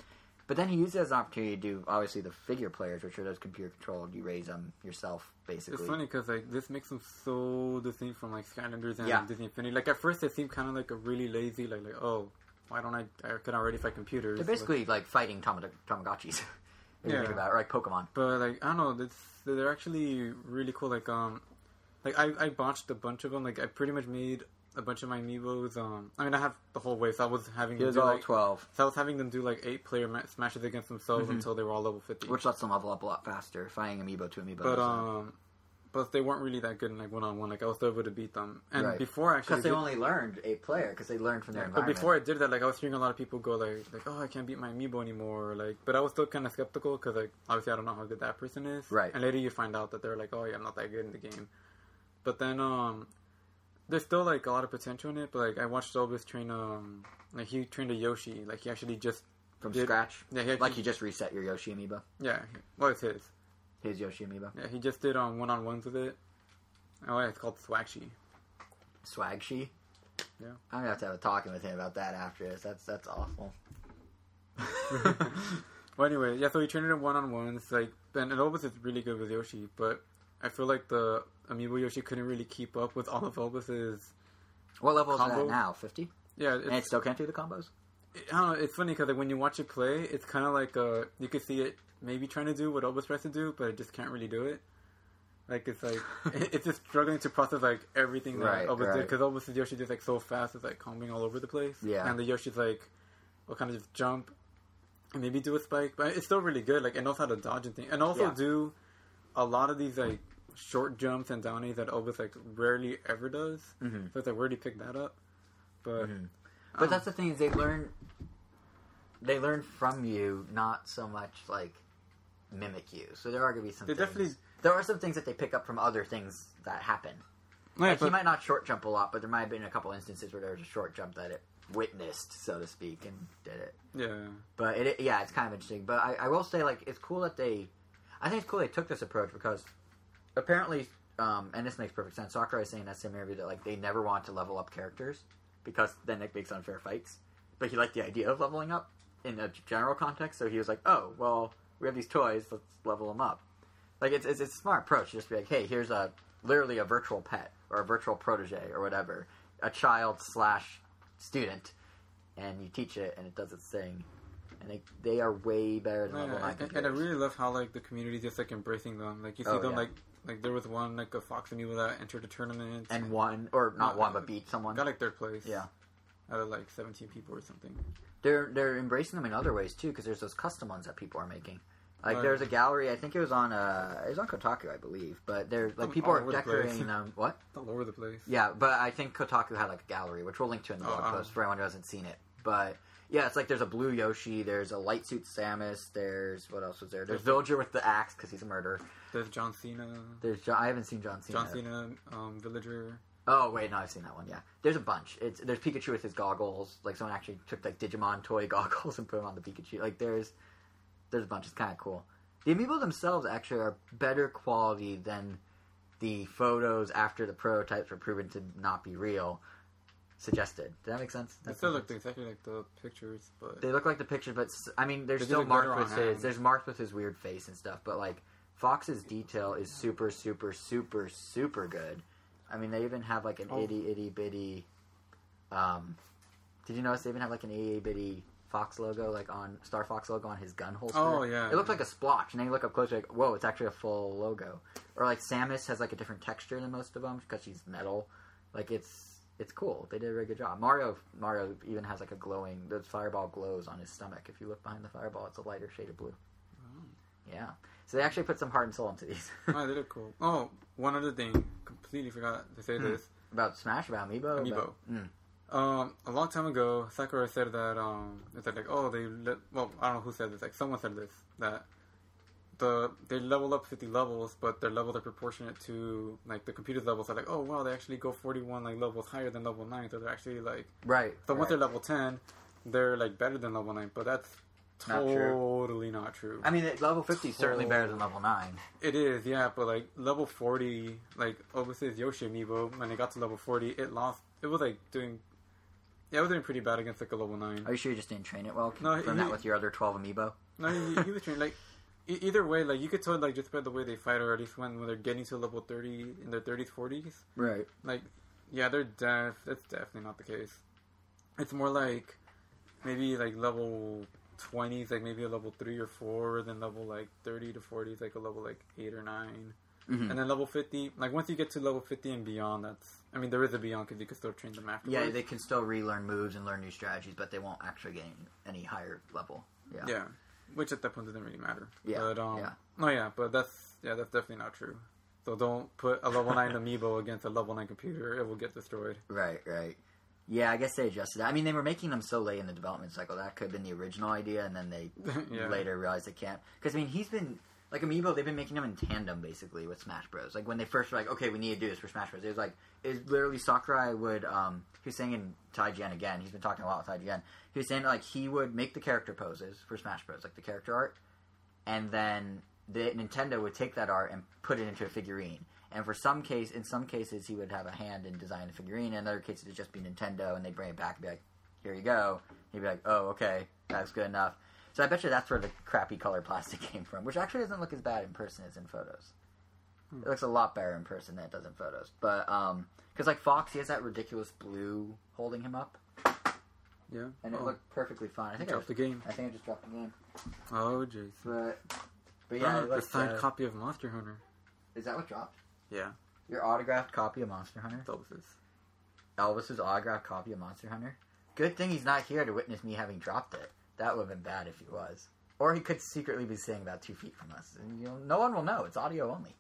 But then he used it as an opportunity to do obviously the figure players, which are those computer controlled. You raise them yourself, basically. It's funny because like this makes them so distinct from like Skylanders and Yeah. Disney Infinity. Like at first it seemed kind of like a really lazy, like like oh, why don't I? I could already fight computers. They're basically like fighting Tamag- Tamagotchis. if you Yeah. think about it, or like Pokemon. But like I don't know, they're actually really cool. Like um, like I I botched a bunch of them. Like I pretty much made a bunch of my amiibos. Um, I mean I have the whole way, so I was having He them was do all like twelve, so I was having them do like eight player ma- smashes against themselves Mhm. until they were all level fifty. which lets them level up a lot faster, fighting amiibo to amiibo. but um, but they weren't really that good in like one on one. Like I was still able to beat them. And Right. before actually, because they only learned eight player, because they learned from their but environment. before I did that, like I was hearing a lot of people go like, like, oh, I can't beat my amiibo anymore. Like, but I was still kind of skeptical because like obviously I don't know how good that person is. Right. And later you find out that they're like, oh yeah, I'm not that good in the game. But then um, there's still like a lot of potential in it. But like I watched Elvis train um, like he trained a Yoshi. Like he actually just from did- scratch, yeah he actually, like you just reset your Yoshi amiibo, yeah well it's his his Yoshi amiibo, yeah he just did um one on ones with it. Oh yeah, it's called Swagshi. Swag She. Yeah. I'm gonna have to have a talking with him about that after this. That's that's awful. Well, anyway, yeah. So he trained him one on ones. Like, and Elvis is really good with Yoshi, but I feel like the Amiibo Yoshi couldn't really keep up with all of Elvis's. what level is Combo? that now? Fifty, Yeah, and it still can't do the combos. I don't know. It's funny because like when you watch it play, it's kind of like uh, you could see it maybe trying to do what Elvis tries to do, but it just can't really do it. Like it's like it's just struggling to process like everything that Right, Elvis did because Elvis's Yoshi just like so fast, it's like combing all over the place. Yeah. and the Yoshi's like will kind of just jump and maybe do a spike, but it's still really good. Like it knows how to dodge and thing, and also Yeah. do a lot of these like short jumps and downies that Elvis like rarely ever does. Mm-hmm. So it's like where do you pick that up? But Mhm. But um, that's the thing is they learn. They learn from you, not so much like mimic you. So there are gonna be some. They things- definitely- There are some things that they pick up from other things that happen. yeah, Like he might not short jump a lot, but there might have been a couple instances where there was a short jump that it witnessed, so to speak, and did it. yeah. But it, it- yeah, it's kind of interesting. But I, I will say, like, it's cool that they, I think it's cool they took this approach because apparently, um, and this makes perfect sense. Sakurai is saying in that same interview that like they never want to level up characters because then it makes unfair fights. But he liked the idea of leveling up in a general context, so he was like, oh, well, we have these toys, let's level them up. Like it's it's, it's a smart approach. Just be like, hey, here's a literally a virtual pet or a virtual protege or whatever, a child slash student, and you teach it and it does its thing, and they they are way better than level nine and, and I really love how like the community just like embracing them. Like you see Oh, them yeah. like like there was one like a Fox amiibo that entered a tournament and one or not No, one, but beat someone. got like third place. Yeah. out of like seventeen people or something. They're they're embracing them in other ways too because there's those custom ones that people are making. Like Right. there's a gallery. I think it was on uh it was on Kotaku, I believe. But they're like people are decorating them. What? All over the place. Yeah, but I think Kotaku had like a gallery, which we'll link to in the blog um. post for anyone who hasn't seen it. But yeah, it's like there's a blue Yoshi, there's a light suit Samus, there's what else was there? There's Villager with the axe because he's a murderer. There's John Cena, There's John, I haven't seen John Cena. John Cena, um, Villager. Oh wait, no, I've seen that one. Yeah, there's a bunch. It's there's Pikachu with his goggles. Like someone actually took like Digimon toy goggles and put them on the Pikachu. Like there's there's a bunch. It's kind of cool. The amiibo themselves actually are better quality than the photos after the prototypes were proven to not be real suggested. Did that make sense? They still look exactly like the pictures, but They look like the pictures, but I mean, there's still marked with his. There's marked with his weird face and stuff, but like Fox's detail is super, super, super, super good. I mean, they even have like an Oh. itty itty bitty. Um, did you notice they even have like an itty bitty Fox logo, like on Star Fox logo on his gun holster? Oh, yeah. it looked like a splotch, and then you look up closer, like whoa, it's actually a full logo. Or like Samus has like a different texture than most of them because she's metal. Like it's it's cool. They did a very good job. Mario Mario even has like a glowing. The fireball glows on his stomach. If you look behind the fireball, it's a lighter shade of blue. Yeah. So they actually put some heart and soul into these. oh, they look cool. Oh, one other thing, completely forgot to say Hmm. this. about Smash, about Amiibo. Amiibo. About, mm. Um, a long time ago, Sakurai said that um, it's like oh they let well I don't know who said this like someone said this that the they level up 50 levels, but their levels are proportionate to like the computer's levels. Are like, oh wow, they actually go 41 like levels higher than level nine, so they're actually like Right. so once they're level 10, they're like better than level nine, but that's Not true. totally not true. I mean, level fifty is certainly better than level nine. It is, yeah, but like level 40, like Elvis's Yoshi amiibo, when it got to level 40, it lost. It was like doing, yeah, it was doing pretty bad against like a level nine. Are you sure you just didn't train it well? No, from he- that with your other twelve amiibo. No, he, he was trained like e- either way. Like you could tell, like just by the way they fight, least when when they're getting to level 30 in their 30s, 40s. Right. Like, yeah, they're def. That's definitely not the case. It's more like maybe like level 20s, like maybe a level three or four, than level like 30 to 40s, like a level like eight or 9 Mhm. and then level 50. Like once you get to level 50 and beyond, that's. I mean, there is a beyond because you can still train them afterwards. Yeah, they can still relearn moves and learn new strategies, but they won't actually gain any higher level. Yeah. Yeah, which at that point didn't really matter. Yeah, But um, yeah. no, yeah, but that's yeah, that's definitely not true. So don't put a level nine amiibo against a level nine computer; it will get destroyed. Right, right. Yeah, I guess they adjusted that. I mean, they were making them so late in the development cycle. That could have been the original idea, and then they yeah. later realized they can't. Because, I mean, he's been. Like Amiibo, they've been making them in tandem basically with Smash Bros. Like when they first were like, okay, we need to do this for Smash Bros. It was like, is literally Sakurai would, um, he was saying in IGN again, he's been talking a lot with IGN. He was saying like he would make the character poses for Smash Bros, like the character art, and then the Nintendo would take that art and put it into a figurine. And for some case, in some cases, he would have a hand in designing the figurine. In other cases, it'd just be Nintendo, and they bring it back and be like, "Here you go." He'd be like, "Oh, okay, that's good enough." So I bet you that's where the crappy color plastic came from, which actually doesn't look as bad in person as in photos. Hmm. It looks a lot better in person than it does in photos. But um, because like Fox, he has that ridiculous blue holding him up, Yeah, and it oh, looked perfectly fine. I think I, dropped the game. I think I just dropped the game, Oh jeez. but but yeah, Oh, it the signed uh, copy of Monster Hunter. is that what dropped? Yeah, Your autographed copy of Monster Hunter? Elvis's. Elvis's autographed copy of Monster Hunter. Good thing he's not here to witness me having dropped it. That would have been bad if he was. Or he could secretly be saying about two feet from us, and you know, no one will know. It's audio only.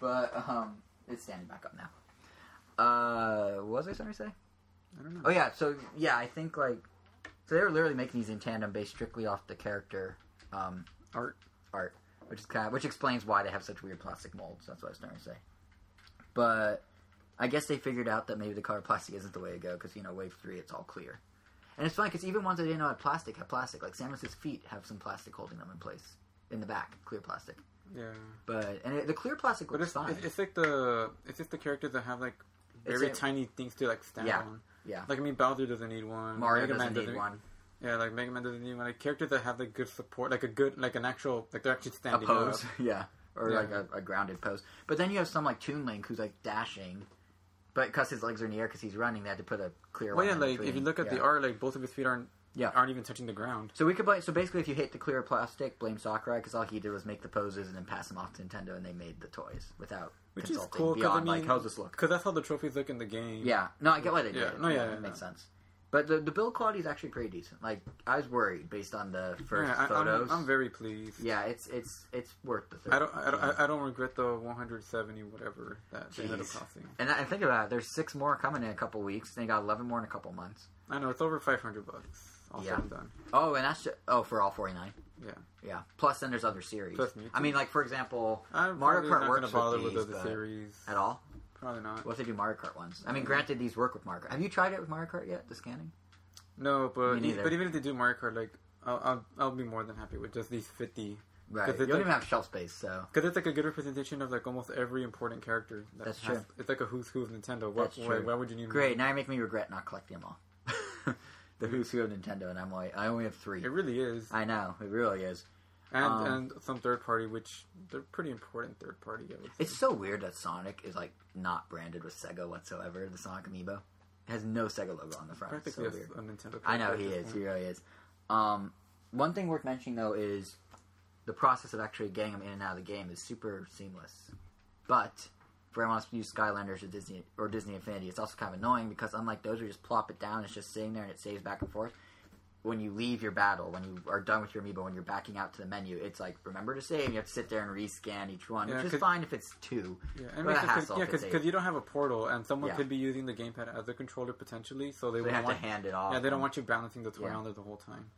But um, it's standing back up now. Uh, what was I going to say? I don't know. Oh yeah, so yeah, I think like so they were literally making these in tandem based strictly off the character um, Art. art, which is kind of which explains why they have such weird plastic molds. That's what I was trying to say. But I guess they figured out that maybe the color plastic isn't the way to go because you know wave three it's all clear, and it's funny because even ones that didn't know had plastic have plastic. Like Samus's feet have some plastic holding them in place in the back, clear plastic. Yeah, But and it, the clear plastic but it's, fine. it's it's like the it's just the characters that have like very a- tiny things to like stand Yeah. on. yeah, Like I mean, Bowser doesn't need one. Mario Mega doesn't Man need one. Yeah, like Mega Man doesn't need one. Like characters that have like good support, like a good, like an actual, like they're actually A standing pose, up. yeah, or Yeah. like a, a grounded pose. But then you have some like Toon Link who's like dashing, but because his legs are in the air because he's running, they had to put a clear. Well, one yeah, like if you look at the Yeah. art, like both of his feet aren't Yeah. aren't even touching the ground. So we could blame. So basically, if you hate the clear plastic, blame Sakurai because all he did was make the poses and then pass them off to Nintendo, and they made the toys without Which is cool, beyond I like mean- how's this look. Because that's how the trophies look in the game. Yeah, no, I get why they did Yeah, it. no, yeah, it yeah, makes no. sense. But the the build quality is actually pretty decent. Like I was worried based on the first Yeah, I, photos. I'm, I'm very pleased. yeah, it's it's it's worth the. 30. I don't, I don't, I- don't regret the 170 whatever that they ended up costing. And I think about it. There's six more coming in a couple weeks. They got 11 more in a couple months. I know it's over 500 bucks. All Yeah. done. Oh, and that's just, oh for all 49. Yeah. Yeah. Plus, then there's other series. I mean, like for example, I'm Mario Kart not works bother with with, other series. at all. Probably not. What if they do Mario Kart ones? I mean, granted, these work with Mario Kart. Have you tried it with Mario Kart yet? The scanning? No, but e- but even if they do Mario Kart, like I'll, I'll I'll be more than happy with just these 50 Right. You don't like- even have shelf space, so because it's like a good representation of like almost every important character. That That's has- true. It's like a who's who of Nintendo. What, That's why, true. why would you need great. Now you make me regret not collecting them all. the who's who of Nintendo, and I'm like, I only have three. It really is, I know it really is. And um, and some third party, which they're pretty important third party. It's so weird that Sonic is like not branded with Sega whatsoever. The Sonic Amiibo it has no Sega logo on the front. It's so weird. a, a Nintendo. I know he is. this He really is. Um, one thing worth mentioning though is the process of actually getting them in and out of the game is super seamless. But for anyone who wants to use Skylanders or Disney or Disney Infinity, it's also kind of annoying because unlike those, where you just plop it down, it's just sitting there and it saves back and forth. When you leave your battle, when you are done with your amiibo, when you're backing out to the menu, it's like remember to save. You have to sit there and rescan each one, Yeah, which is fine if it's two. Yeah, But a makes sense 'cause- hassle yeah, because you don't have a portal, and someone Yeah. could be using the gamepad as a controller potentially, so they, They wouldn't have to hand it off. yeah, they don't want you balancing the toy Yeah. on there the whole time.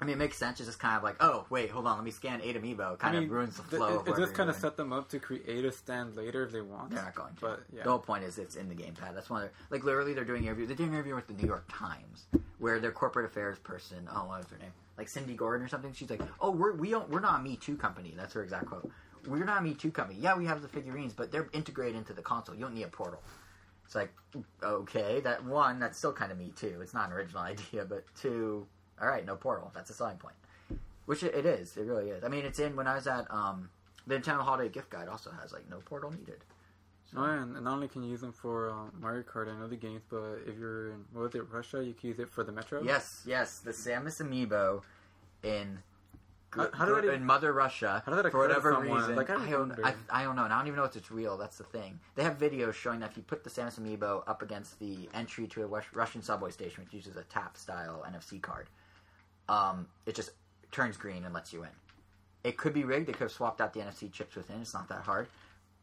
I mean, it makes sense. It's just kind of like, oh, wait, hold on, let me scan eight amiibo. Kind I of ruins the flow. It, of it just kind of set them up to create a stand later if they want. They're not going to. But yeah, The whole point is it's in the gamepad. That's one of their, like literally they're doing interview. They're doing an interview with the New York Times where their corporate affairs person, oh, what was her name? Like Cindy Gordon or something. She's like, oh, we're we don't we're not a Me Too company. That's her exact quote. We're not a Me Too company. Yeah, we have the figurines, but they're integrated into the console. You don't need a portal. It's like, okay, that one, that's still kind of Me Too. It's not an original idea, but two, all right, no portal. That's a selling point. Which it, is. It really is. I mean, it's in when I was at um, the Nintendo Holiday Gift Guide also has like no portal needed. Oh, yeah, and not only can you use them for uh, Mario Kart and other games, but if you're in what was it Russia, you can use it for the Metro. Yes, yes, the Samus amiibo in How- how did in Mother Russia how did that for whatever someone? reason. Like, I I, don't. I, I don't know, and I don't even know if it's real. That's the thing. They have videos showing that if you put the Samus amiibo up against the entry to a Russian subway station, which uses a tap style NFC card, um, it just turns green and lets you in. It could be rigged. They could have swapped out the NFC chips within. It's not that hard,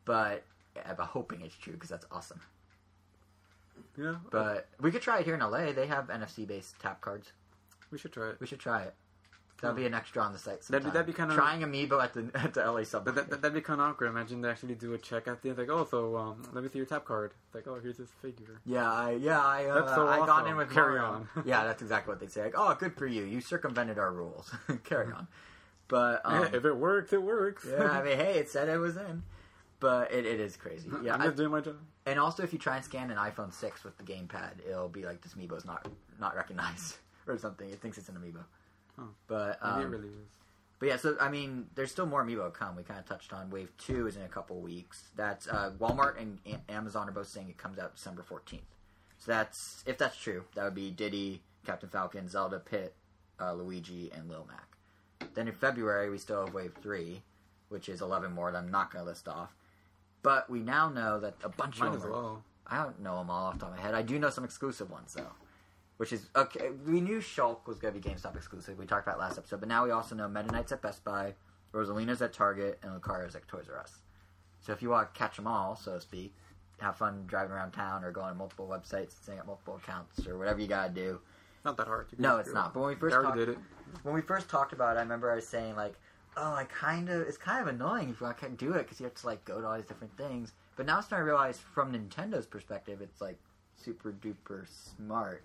but I'm hoping it's true because that's awesome. yeah. But we could try it here in LA. They have NFC based tap cards. we should try it. We should try it. That'll be an extra on the site. That'd be- that'd be kinda- trying amiibo at the at the LA. But that, that, that'd be kind of awkward. Imagine they actually do a check at the end, like, oh, so um, let me see your tap card. It's like, oh, here's this figure. yeah, I yeah I uh, so I got in with Carry Mario. on. yeah, that's exactly what they say. Like, oh, good for you. You circumvented our rules. Carry on. But um, if it works, it works. yeah, I mean, hey, it said it was in. But it, it is crazy. Yeah, I'm just doing my job. and also if you try and scan an iPhone six with the gamepad, it'll be like this amiibo's not not recognized or something. It thinks it's an amiibo. Huh. But um, it really is. But yeah, so I mean, there's still more amiibo to come. We kind of touched on Wave Two is in a couple weeks. That's uh, Walmart and A- Amazon are both saying it comes out December 14th. So that's if that's true, that would be Diddy, Captain Falcon, Zelda, Pit, uh, Luigi, and Lil Mac. Then in February we still have Wave Three, which is 11 more that I'm not going to list off. But we now know that a bunch of them. are- well. I don't know them all off the top of my head. I do know some exclusive ones though, which is okay. We knew Shulk was going to be GameStop exclusive. We talked about it last episode, but now we also know Meta Knight's at Best Buy, Rosalina's at Target, and Lucario's at Toys R Us. So if you want to catch them all, so to speak, have fun driving around town or going to multiple websites, and setting up multiple accounts, or whatever you got to do. Not that hard. No, it's not. But when we first talked, did it. when we first talked about it, I remember I was saying like, "Oh, I kind of it's kind of annoying if I can't do it because you have to like go to all these different things." But now I'm starting to realize from Nintendo's perspective, it's like super duper smart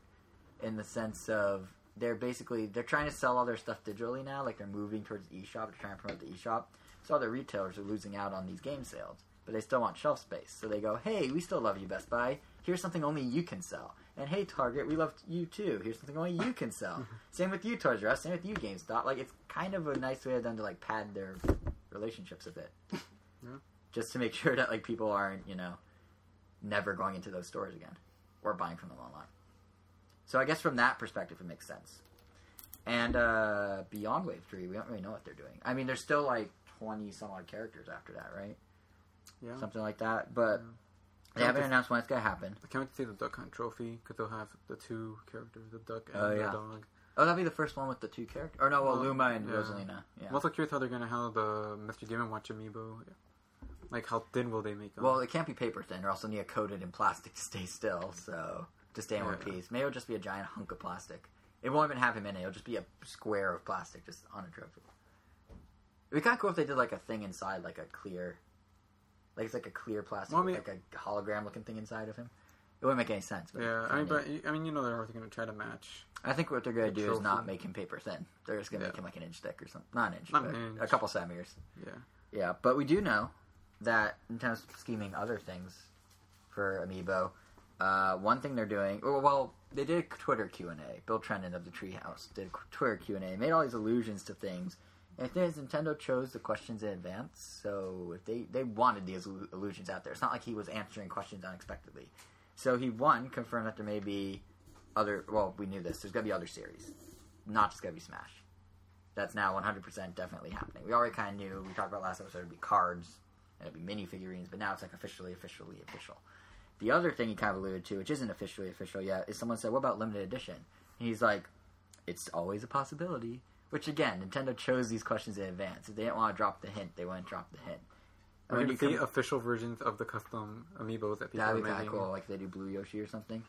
in the sense of they're basically they're trying to sell all their stuff digitally now. Like they're moving towards the eShop to try and promote the eShop. So other retailers are losing out on these game sales, but they still want shelf space. So they go, "Hey, we still love you, Best Buy. Here's something only you can sell." And hey, Target, we love you too. Here's something only you can sell. same with you, Toys R Us. Same with you, GameStop. Like it's kind of a nice way of them to like pad their relationships a bit, Yeah. just to make sure that like people aren't you know never going into those stores again or buying from them online. So I guess from that perspective, it makes sense. And uh, beyond Wave Three, we don't really know what they're doing. I mean, there's still like twenty some odd characters after that, right? Yeah. Something like that. But they haven't announced when it's gonna happen. I can't wait to see the Duck Hunt trophy because they'll have the two characters, the duck and Oh, the dog. Oh, that'll be the first one with the two characters. Or no, well, Well, Luma and yeah. Rosalina. Yeah. I'm also curious how they're gonna handle the Mr. Game and Watch amiibo. Like how thin will they make them? Well, it can't be paper thin, or else they'll need it coated in plastic to stay still. So to stay in one Yeah. piece, maybe it'll just be a giant hunk of plastic. It won't even have him in it. It'll just be a square of plastic just on a trophy. It'd be kind of cool if they did like a thing inside, like a clear, like it's like a clear plastic, Well, I mean- like a hologram looking thing inside of him. It wouldn't make any sense. But yeah, I mean, but. I mean, you know, they're always gonna try to match. I think what they're gonna the do is not make him paper thin. They're just gonna make him like an inch thick or something. Not an inch, Not but an a couple centimeters. Yeah. Yeah, but we do know that Nintendo's scheming other things for Amiibo. Uh, one thing they're doing, well, they did a Twitter Q and A. Bill Trinen of the Treehouse did a Twitter Q and A, made all these allusions to things. And the thing is, Nintendo chose the questions in advance, so if they they wanted these allusions out there. It's not like he was answering questions unexpectedly. So he one confirmed that there may be other. Well, we knew this. There's gonna be other series, not just gonna be Smash that's now 100% definitely happening. We already kind of knew. We talked about last episode. It'd be cards and it'd be mini figurines, but now it's like officially, officially official. The other thing he kind of alluded to, which isn't officially official yet, is someone said, "What about limited edition?" And he's like, "It's always a possibility." Which again, Nintendo chose these questions in advance. If they didn't want to drop the hint, they wouldn't drop the hint. When gonna see come- official versions of the custom amiibos that people That'd be kind of cool, like they do Blue Yoshi or something.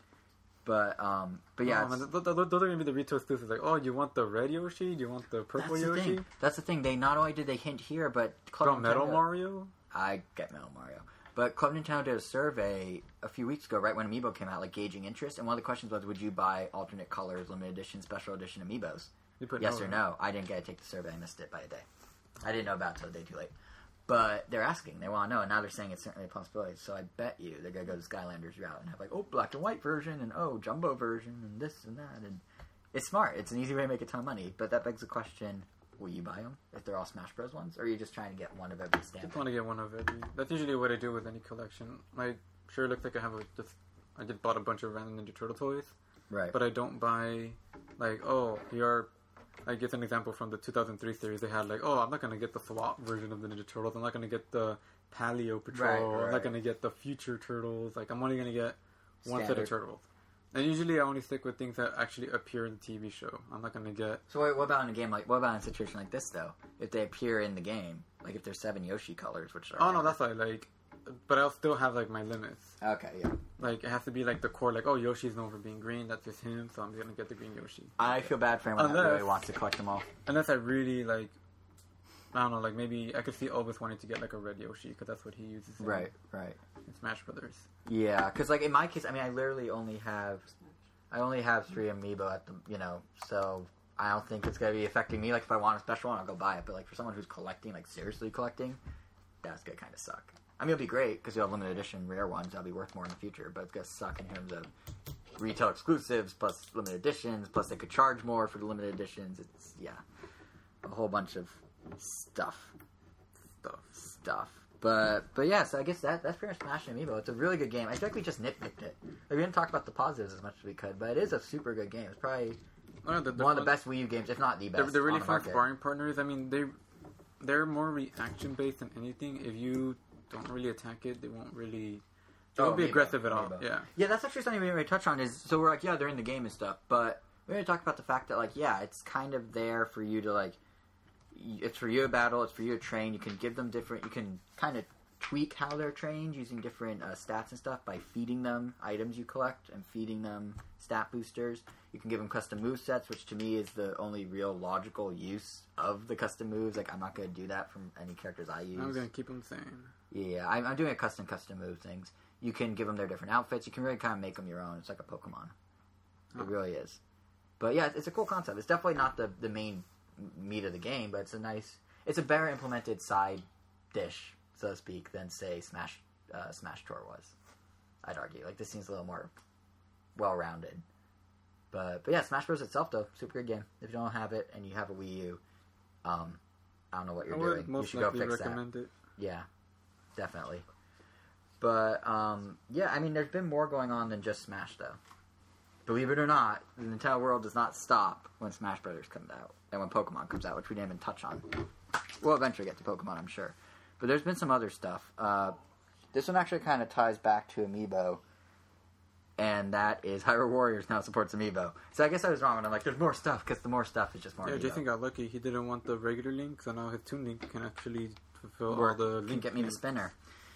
But um, but yeah, Oh, man, it's- th- th- th- those are gonna be the retail exclusives. Like, oh, you want the red Yoshi? Do you want the purple that's the Yoshi? thing. That's the thing. They not only did they hint here, but Club Metal Mario? I get Metal Mario. But Club Nintendo did a survey a few weeks ago, right when Amiibo came out, like gauging interest. And one of the questions was, would you buy alternate colors, limited edition, special edition Amiibos? You put yes or right? no? I didn't get to take the survey. I missed it by a day. I didn't know about it till a day too late. But they're asking. They want to know. And now they're saying it's certainly a possibility. So I bet you they're going to go the Skylanders route and have like, oh, black and white version and oh, jumbo version and this and that. And it's smart. It's an easy way to make a ton of money. But that begs the question, will you buy them if they're all Smash Bros. ones? Or are you just trying to get one of every I stamp? just want to get one of every. That's usually what I do with any collection. Like, sure, looks like I have a just. I just bought a bunch of random Ninja Turtle toys, Right. but I don't buy, like, oh, here are. I give an example from the 2003 series. They had like, oh, I'm not gonna get the SWAT version of the Ninja Turtles. I'm not gonna get the Paleo Patrol. Right, I'm not gonna get the Future Turtles. Like, I'm only gonna get one set of turtles. And usually, I only stick with things that actually appear in the TV show. I'm not gonna get. So wait, what about in a game like what about in a situation like this though? If they appear in the game, like if there's seven Yoshi colors, which are Oh no, that's like like. But I'll still have like my limits. okay. Yeah, Like it has to be like the core, like oh Yoshi's known for being green, that's just him, so I'm gonna get the green Yoshi. I feel bad for anyone that Unless- really wants to collect them all. Unless I really like, I don't know, like maybe I could see Elvis wanting to get like a red Yoshi because that's what he uses. In, Right, right. In Smash Brothers. Yeah, because like in my case, I mean, I literally only have, I only have three amiibo at the, you know, so I don't think it's gonna be affecting me. Like if I want a special one, I'll go buy it. But like for someone who's collecting, like seriously collecting, that's gonna kind of suck. I mean, it'll be great because you'll have limited edition rare ones that'll be worth more in the future. But it's gonna suck in terms of retail exclusives plus limited editions. Plus they could charge more for the limited editions. It's yeah, a whole bunch of stuff Stuff. stuff. But but yeah, so I guess that that's pretty much Smash and Amiibo. It's a really good game. I feel like we just nitpicked it. Like, we didn't talk about the positives as much as we could, but it is a super good game. It's probably Oh, they're, they're one of the best Wii U games, if not the They're, best. they're really on the fun market. sparring partners. I mean, they they're more reaction based than anything. If you don't really attack it, they won't really. They Oh, won't be Amiibo, aggressive at all. Amiibo. Yeah. Yeah, that's actually something we didn't really touch on. Is so we're like, yeah, they're in the game and stuff, but we didn't talk about the fact that like, yeah, it's kind of there for you to like. It's for you to battle. It's for you to train. You can give them different. You can kind of tweak how they're trained using different uh, stats and stuff by feeding them items you collect and feeding them stat boosters. You can give them custom move sets, which to me is the only real logical use of the custom moves. Like I'm not going to do that from any characters I use. I'm gonna keep them same. Yeah, I'm, I'm doing a custom custom move things. You can give them their different outfits. You can really kind of make them your own. It's like a Pokemon. Oh. It really is. But yeah, it's, it's a cool concept. It's definitely not the the main meat of the game, but it's a nice. It's a better implemented side dish, so to speak, than say Smash uh, Smash Tour was. I'd argue. Like this seems a little more well rounded. But but yeah, Smash Bros. itself though, super good game. If you don't have it and you have a Wii U, um, I don't know what you're doing. You should go fix that. it. Yeah, definitely. But um, yeah, I mean, there's been more going on than just Smash, though. Believe it or not, the Nintendo world does not stop when Smash Brothers comes out and when Pokemon comes out, which we didn't even touch on. We'll eventually get to Pokemon, I'm sure. But there's been some other stuff. Uh, this one actually kind of ties back to Amiibo, and that is Hyrule Warriors now supports Amiibo. So I guess I was wrong when I'm like, there's more stuff because the more stuff is just more. Yeah, Amiibo. Jason got lucky. He didn't want the regular link, so now his Toon Link can actually fulfill Work. all the can link. get me the spinner.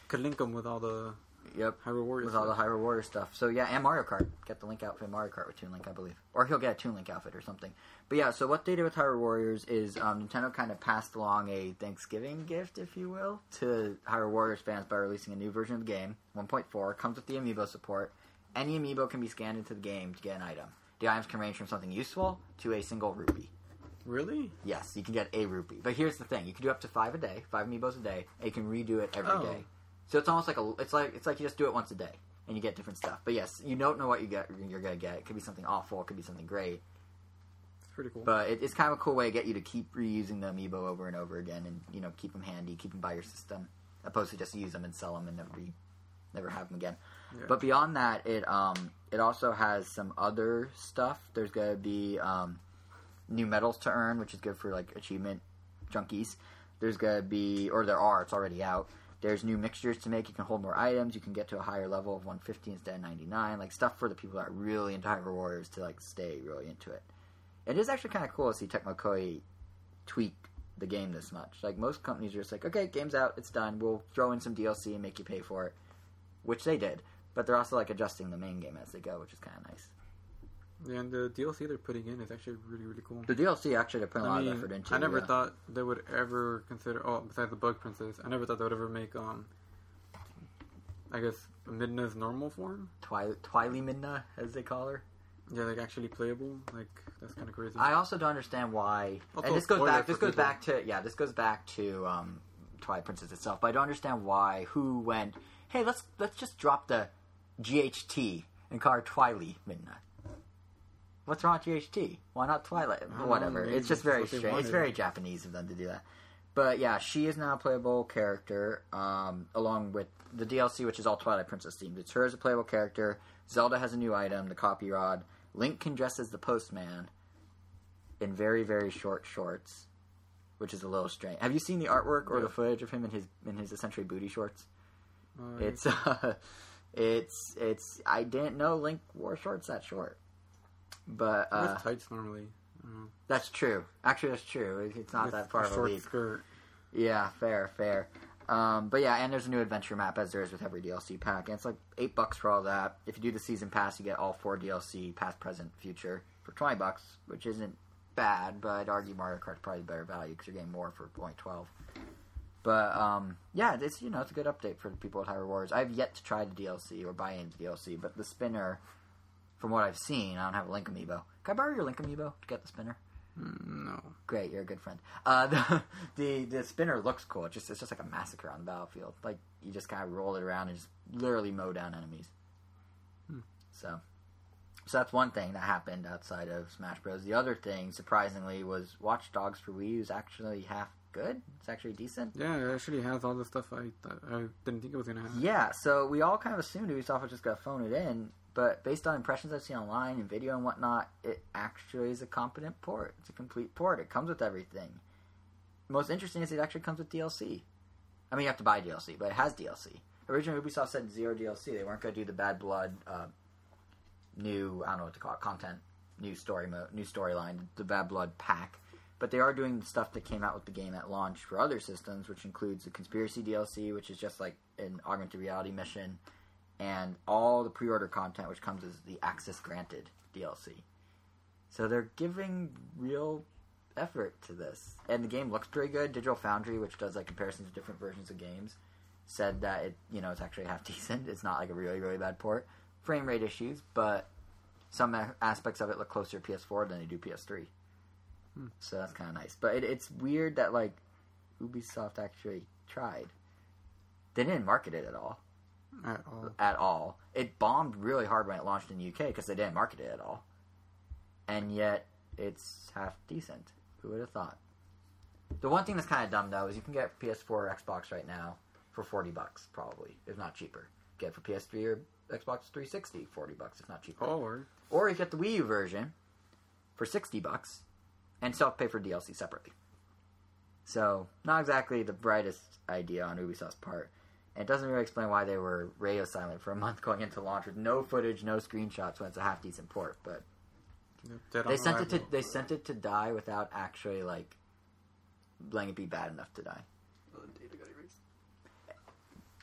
Could link them with all the Yep. Hyrule Warriors. with all the. Hyrule Warrior stuff. So yeah, and Mario Kart. Get the Link outfit Mario Kart with Toon Link, I believe, or he'll get a Toon Link outfit or something. But yeah, so what they did with Hyrule Warriors is um, Nintendo kind of passed along a Thanksgiving gift, if you will, to Hyrule Warriors fans by releasing a new version of the game. 1.4 comes with the Amiibo support. Any Amiibo can be scanned into the game to get an item. The items can range from something useful to a single rupee. Really? Yes, you can get a rupee. But here's the thing: you can do up to five a day, five amiibos a day, and you can redo it every day. So it's almost like a it's like it's like you just do it once a day and you get different stuff. But yes, you don't know what you get you're gonna get. It could be something awful, it could be something great. It's pretty cool. But it, it's kind of a cool way to get you to keep reusing the amiibo over and over again, and you know keep them handy, keep them by your system, opposed to just use them and sell them and never be never have them again. Yeah. But beyond that, it um it also has some other stuff. There's gonna be um new medals to earn, which is good for like achievement junkies. There's gonna be, or there are, it's already out. There's new mixtures to make. You can hold more items. You can get to a higher level of 150 instead of 99. Like stuff for the people that are really into Hyrule Warriors to like stay really into it. It is actually kind of cool to see Tecmo Koei tweak the game this much. Like most companies are just like, okay, game's out, it's done. We'll throw in some DLC and make you pay for it, which they did. but they're also like adjusting the main game as they go, which is kind of nice. Yeah, and the DLC they're putting in is actually really really cool. The DLC actually they're putting a I lot mean, of effort into. It. I never yeah. thought they would ever consider. Oh, besides the Bug Princess, I never thought they would ever make um. I guess Midna's normal form. Twi- Twili Midna, as they call her. Yeah, like actually playable. Like that's kind of crazy. I also don't understand why. Also and this goes back. This goes people. back to yeah. This goes back to um, Twilight Princess itself. But I don't understand why. Who went? Hey, let's let's just drop the GHT and call her Twili Midna. What's wrong with GHT? Why not Twilight? know, Whatever. it's just very strange. It's very Japanese of them to do that. But yeah, she is now a playable character, um, along with the DLC, which is all Twilight Princess themed. It's her as a playable character. Zelda has a new item, the Copy Rod. Link can dress as the Postman in very, very short shorts, which is a little strange. Have you seen the artwork or Yeah. the footage of him in his in his essentially booty shorts? Uh, It's uh, it's it's. I didn't know Link wore shorts that short, but uh, guess tights normally. I don't know. that's true. Actually, that's true. It's not It's that far a of a short leap. skirt. Yeah, fair, fair. Um, but yeah, and there's a new adventure map as there is with every DLC pack, and it's like eight bucks for all that. If you do the season pass, you get all four DLC, past, present, future, for twenty bucks, which isn't bad. But I'd argue Mario Kart's probably better value because you're getting more for twelve. But um, yeah, it's you know it's a good update for the people with high rewards. I've yet to try the DLC or buy into DLC, but the spinner, from what I've seen, I don't have a Link amiibo. Can I borrow your Link amiibo to get the spinner? Mm, no. Great, you're a good friend. Uh, the, the the spinner looks cool. It's just it's just like a massacre on the battlefield. Like you just kind of roll it around and just literally mow down enemies. Hmm. So, so that's one thing that happened outside of Smash Bros. The other thing, surprisingly, was Watch Dogs for Wii U is actually half good. It's actually decent. Yeah, it actually has all the stuff I thought, I didn't think it was gonna have. Yeah, so we all kind of assumed Ubisoft was just going to phone it in, but based on impressions I've seen online and video and whatnot, it actually is a competent port. It's a complete port. It comes with everything. Most interesting is it actually comes with DLC. I mean, you have to buy DLC, but it has DLC. Originally, Ubisoft said zero DLC. They weren't going to do the Bad Blood uh, new, I don't know what to call it, content, new story mode, new storyline, the Bad Blood pack. But they are doing stuff that came out with the game at launch for other systems, which includes the Conspiracy DLC, which is just like an augmented reality mission, and all the pre-order content, which comes as the Access Granted DLC. So they're giving real effort to this, and the game looks pretty good. Digital Foundry, which does like comparisons of different versions of games, said that it you know it's actually half decent. It's not like a really really bad port. Frame rate issues, but some aspects of it look closer to PS4 than they do PS3. Hmm. So that's kind of nice. But it, it's weird that like Ubisoft actually tried. They didn't market it at all. At all. At all. It bombed really hard when it launched in the UK because they didn't market it at all. And yet it's half decent. Who would have thought? The one thing that's kind of dumb though is you can get PS4 or Xbox right now for forty bucks, probably, if not cheaper. Get for PS3 or Xbox 360, 40 bucks, if not cheaper. Oh, or Or you get the Wii U version for 60 bucks and still have to pay for DLC separately. So, not exactly the brightest idea on Ubisoft's part. And it doesn't really explain why they were radio silent for a month going into launch with no footage, no screenshots when it's a half decent port. But you know, dead on they sent it to arrival. they sent it to die without actually like letting it be bad enough to die.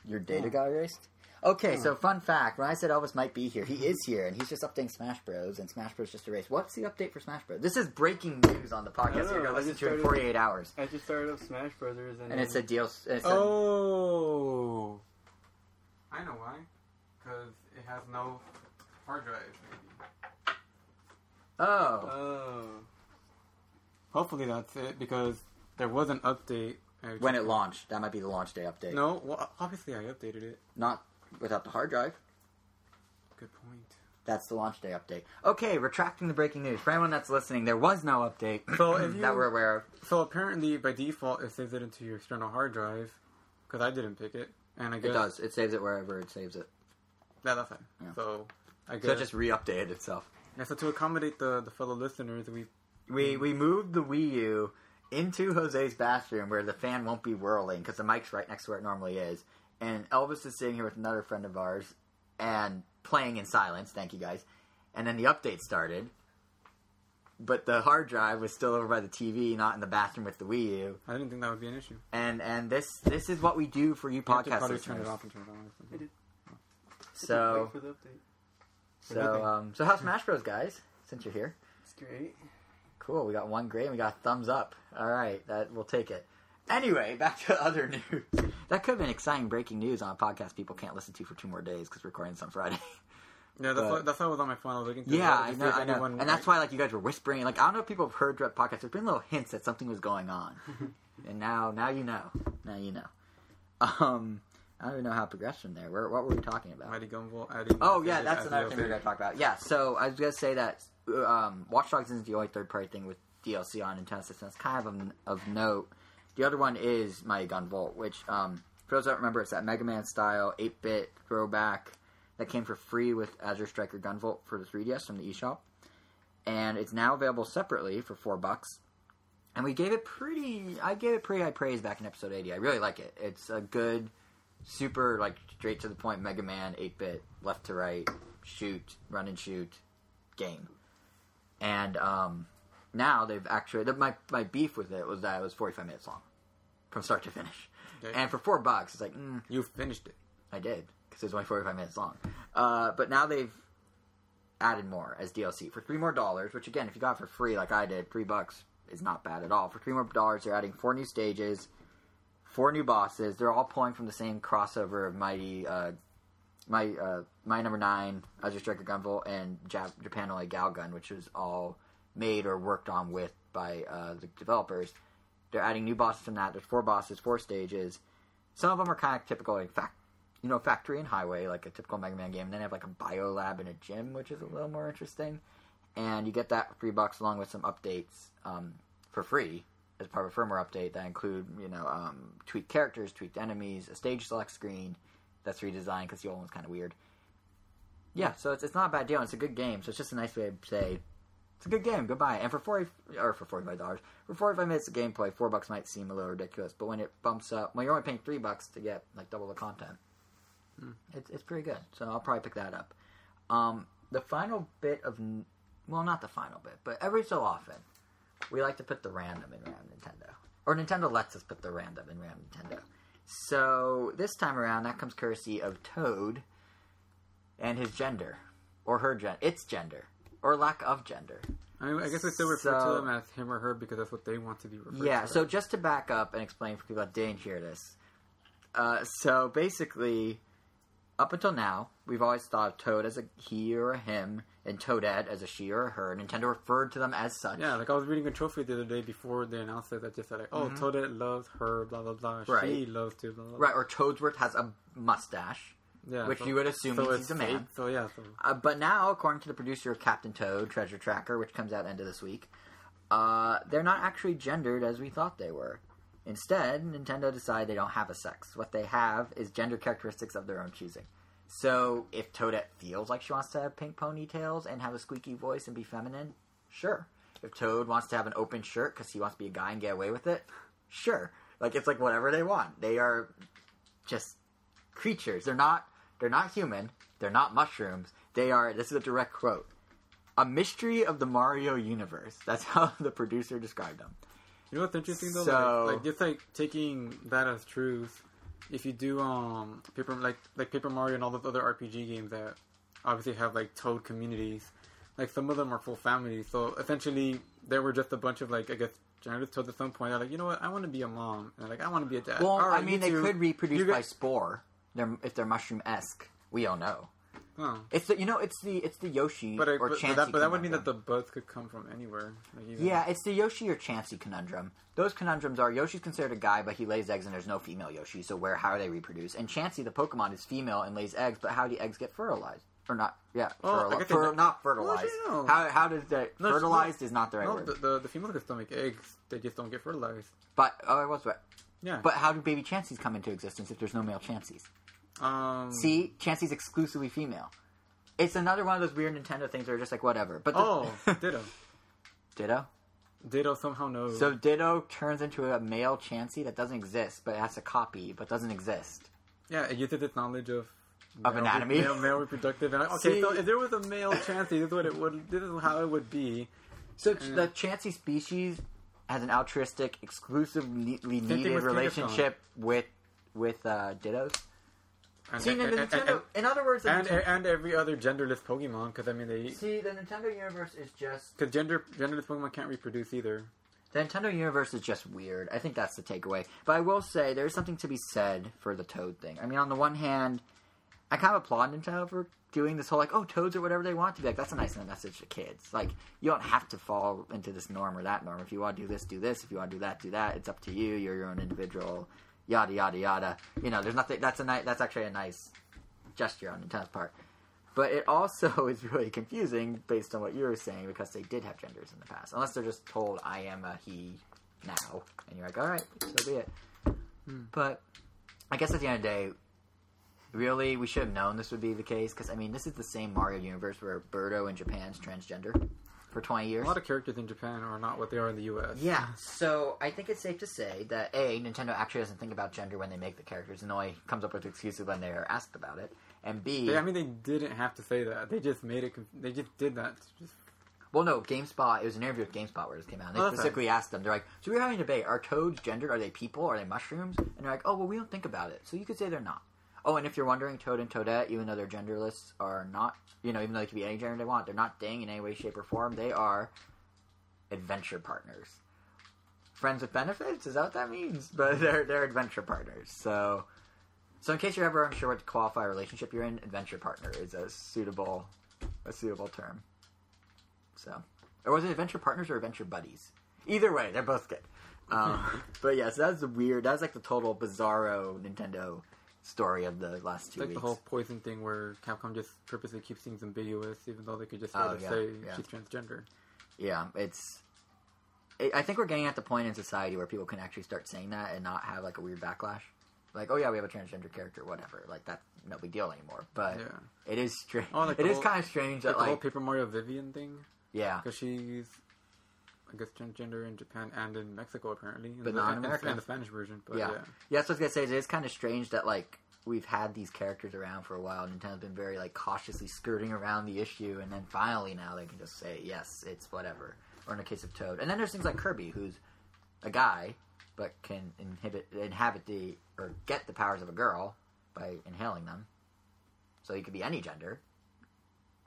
Your data Oh. got erased? Okay, Oh. so fun fact: when I said Elvis might be here, he is here, and he's just updating Smash Bros. And Smash Bros. just erased. What's the update for Smash Bros? This is breaking news on the podcast. You're gonna listen to it in started- 48 hours, I just started up Smash Brothers and, and it's a deal. It's Oh. I know why. Because it has no hard drive. Maybe. oh, Oh. Hopefully that's it because there was an update. When it launched, that might be the launch day update. No, well, obviously I updated it. not without the hard drive. Good point. That's the launch day update. Okay, retracting the breaking news. For anyone that's listening, there was no update So you- that we're aware of. So apparently, by default, it saves it into your external hard drive because I didn't pick it, and I It does. It saves it wherever it saves it. Yeah, that's fine. Yeah. So I guess So it just re-updated itself. yeah, so to accommodate the the fellow listeners, we We we moved the Wii U into Jose's bathroom where the fan won't be whirling because the mic's right next to where it normally is. And Elvis is sitting here with another friend of ours and playing in silence. Thank you guys. And then the update started, but the hard drive was still over by the TV, not in the bathroom with the Wii U. I didn't think that would be an issue. And and this this is what we do for you You podcast probably turn it off and turn it on. I did. So Wait for so um so how's Smash Bros, guys? Since you're here, It's great. cool. We got one great. and We got a thumbs up. All right, that we'll take it. Anyway, back to other news. That could have been exciting breaking news on a podcast people can't listen to for two more days because we're recording this on Friday. Yeah, that's But- why, that's why I was on my phone. I was looking through Yeah, I know, I know, and that's why like you guys were whispering. Like I don't know if people have heard Dread podcast. There's been little hints that something was going on, and now now you know. Now you know. Um, I don't even know how progression there. Where, what were we talking about? Mighty Gumball. Oh yeah, that's another thing we're gonna talk about. Yeah, so I was gonna say that um, Watch Dogs isn't the only third party thing with DLC on Nintendo system. It's kind of of, of note. The other one is Mighty Gunvolt, which um, for those that remember, it's that Mega Man style eight bit throwback that came for free with Azure Striker Gunvolt for the 3DS from the eShop, and it's now available separately for four bucks. And we gave it pretty. I gave it pretty high praise back in episode 80. I really like it. It's a good, super like straight to the point Mega Man 8 bit, left to right, shoot, run and shoot game. And um, now they've actually my my beef with it was that it was 45 minutes long from start to finish. Okay. And for four bucks, it's like mm, You finished it. I did because it was only 45 minutes long. Uh, but now they've added more as DLC for three more dollars. Which again, if you got it for free like I did, three bucks is not bad at all. For three more dollars, they're adding four new stages, four new bosses. They're all pulling from the same crossover of Mighty, uh, my uh, my number nine, Azure Striker Gunvolt, and Jap- Japan only Galgun, which is all made or worked on with by uh, the developers. They're adding new bosses from that. There's four bosses, four stages. Some of them are kind of typical, like fact, you know, factory and highway, like a typical Mega Man game. And then they have like a bio lab and a gym, which is a little more interesting. And you get that three bucks along with some updates um, for free as part of a firmware update that include, you know, um, tweaked characters, tweaked enemies, a stage select screen that's redesigned because the old one's kind of weird. Yeah, so it's, it's not a bad deal. It's a good game. So it's just a nice way to say it's a good game. Goodbye. And for forty or for forty five dollars for forty five minutes of gameplay, four bucks might seem a little ridiculous. But when it bumps up, well, you're only paying three bucks to get like double the content. It's it's pretty good. So I'll probably pick that up. Um, the final bit of well, not the final bit, but every so often we like to put the random in Ram Nintendo, or Nintendo lets us put the random in Ram Nintendo. So this time around, that comes courtesy of Toad and his gender, or her gen, its gender, or lack of gender. I mean, I guess we still refer So- to them as him or her because that's what they want to be referred Yeah, to. so just to back up and explain for people that didn't hear this. Uh, so basically, up until now, we've always thought of Toad as a he or a him, and Toadette as a she or a her. Nintendo referred to them as such. Yeah, like I was reading a trophy the other day before they announced it that just said like, oh, Toadette loves her, blah blah blah. She Mm-hmm. Loves to, blah blah. blah. Right, or Toadsworth has a mustache, Yeah, which so- you would assume so means he's a man. So yeah, so Uh, but now, according to the producer of Captain Toad Treasure Tracker, which comes out end of this week, uh, they're not actually gendered as we thought they were. Instead, Nintendo decided they don't have a sex. What they have is gender characteristics of their own choosing. So, if Toadette feels like she wants to have pink ponytails and have a squeaky voice and be feminine, sure. If Toad wants to have an open shirt because he wants to be a guy and get away with it, sure. Like it's like whatever they want. They are just creatures. They're not they're not human. They're not mushrooms. They are this is a direct quote. A mystery of the Mario universe. That's how the producer described them. you know what's interesting though? So- like, like just like taking that as truth. If you do um paper like like Paper Mario and all those other RPG games that obviously have like Toad communities, like some of them are full families. So essentially, there were just a bunch of like I guess generative Toads at some point. They're like, you know what? I want to be a mom, and like I want to be a dad. Well, right, I mean they could reproduce you by spore. They're, if they're mushroom esque. We don't know. Oh. It's the you know it's the it's the Yoshi But, I, or but, Chansey but that, but that would mean that the both could come from anywhere. Like even, Yeah, it's the Yoshi or Chansey conundrum. Those conundrums are Yoshi's considered a guy, but he lays eggs, and there's no female Yoshi. So where how do they reproduce? And Chansey, the Pokemon, is female and lays eggs, but how do eggs get fertilized? Or not? Yeah, Oh, fertili- fer- they- not fertilized. No. How how does that No, fertilized is not the right No, word. the, the, the females can still make eggs. They just don't get fertilized. but oh, I was right. Yeah. But how do baby Chanseys come into existence if there's no male Chanseys? Um, See, Chansey's exclusively female. It's another one of those weird Nintendo things where are just like whatever. But the, Oh, Ditto. Ditto. Ditto somehow knows. So Ditto turns into a male Chansey that doesn't exist, but has a copy, but doesn't exist. yeah, it uses its knowledge of Of male- anatomy? male, male reproductive. And okay, See- so if there was a male Chansey, this is what it would. This is how it would be. So the Chansey species has an altruistic, exclusively needed relationship with with uh, Dittos. And, See, and, the and, Nintendo. in other words, the and, Nintendo- and every other genderless Pokemon, because I mean they see, the Nintendo universe is just because gender genderless Pokemon can't reproduce either. The Nintendo universe is just weird. I think that's the takeaway. But I will say there's something to be said for the Toad thing. I mean, on the one hand, I kind of applaud Nintendo for doing this whole like, oh, Toads are whatever they want to be. Like, that's a nice message to kids. Like, you don't have to fall into this norm or that norm. If you want to do this, do this. If you want to do that, do that. It's up to you. You're your own individual. Yada yada yada. You know, there's nothing. That's a nice. That's actually a nice gesture on Nintendo's part. But it also is really confusing based on what you were saying because they did have genders in the past. Unless they're just told, I am a he now. And you're like, alright, so be it. Hmm. But I guess at the end of the day, really, we should have known this would be the case because, I mean, this is the same Mario universe where Birdo in Japan's transgender for 20 years. A lot of characters in Japan are not what they are in the U.S. Yeah, so I think it's safe to say that A, Nintendo actually doesn't think about gender when they make the characters and only comes up with excuses when they're asked about it. And B, They, I mean, they didn't have to say that. They just made it. They just did that. Just Well, no, GameSpot. It was an interview with GameSpot where this came out. And they Oh, specifically asked them. They're like, "So we're having a debate. Are toads gendered? Are they people? Are they mushrooms?" And they're like, "Oh, well, we don't think about it. So you could say they're not." Oh, and if you're wondering, Toad and Toadette, even though they're genderless, are not. You know, even though they can be any gender they want, they're not dang in any way, shape, or form. They are adventure partners. Friends with benefits? Is that what that means? But they're they're adventure partners. So, so in case you're ever unsure what to qualify a relationship you're in, adventure partner is a suitable a suitable term. So, or was it adventure partners or adventure buddies? Either way, they're both good. Um, but yes, that's the weird. That's like the total bizarro Nintendo story of the last it's two like weeks. the whole poison thing where Capcom just purposely keeps things ambiguous, even though they could just Oh, yeah, say yeah. she's transgender. Yeah, it's. It, I think we're getting at the point in society where people can actually start saying that and not have like a weird backlash. Like, oh yeah, we have a transgender character, whatever. Like that's no big deal anymore. But Yeah. it is strange. Oh, like it the is kind of strange Like that the whole like Paper Mario Vivian thing, yeah, because she's, I guess, transgender in Japan and in Mexico apparently, and But the, not in and- America. and the Spanish version. But Yeah. yeah, Yeah, that's what I was gonna say. It is kind of strange that like we've had these characters around for a while. Nintendo's been very like cautiously skirting around the issue, and then finally now they can just say yes, it's whatever. Or in the case of Toad, and then there's things like Kirby, who's a guy but can inhibit inhabit the or get the powers of a girl by inhaling them. So he could be any gender.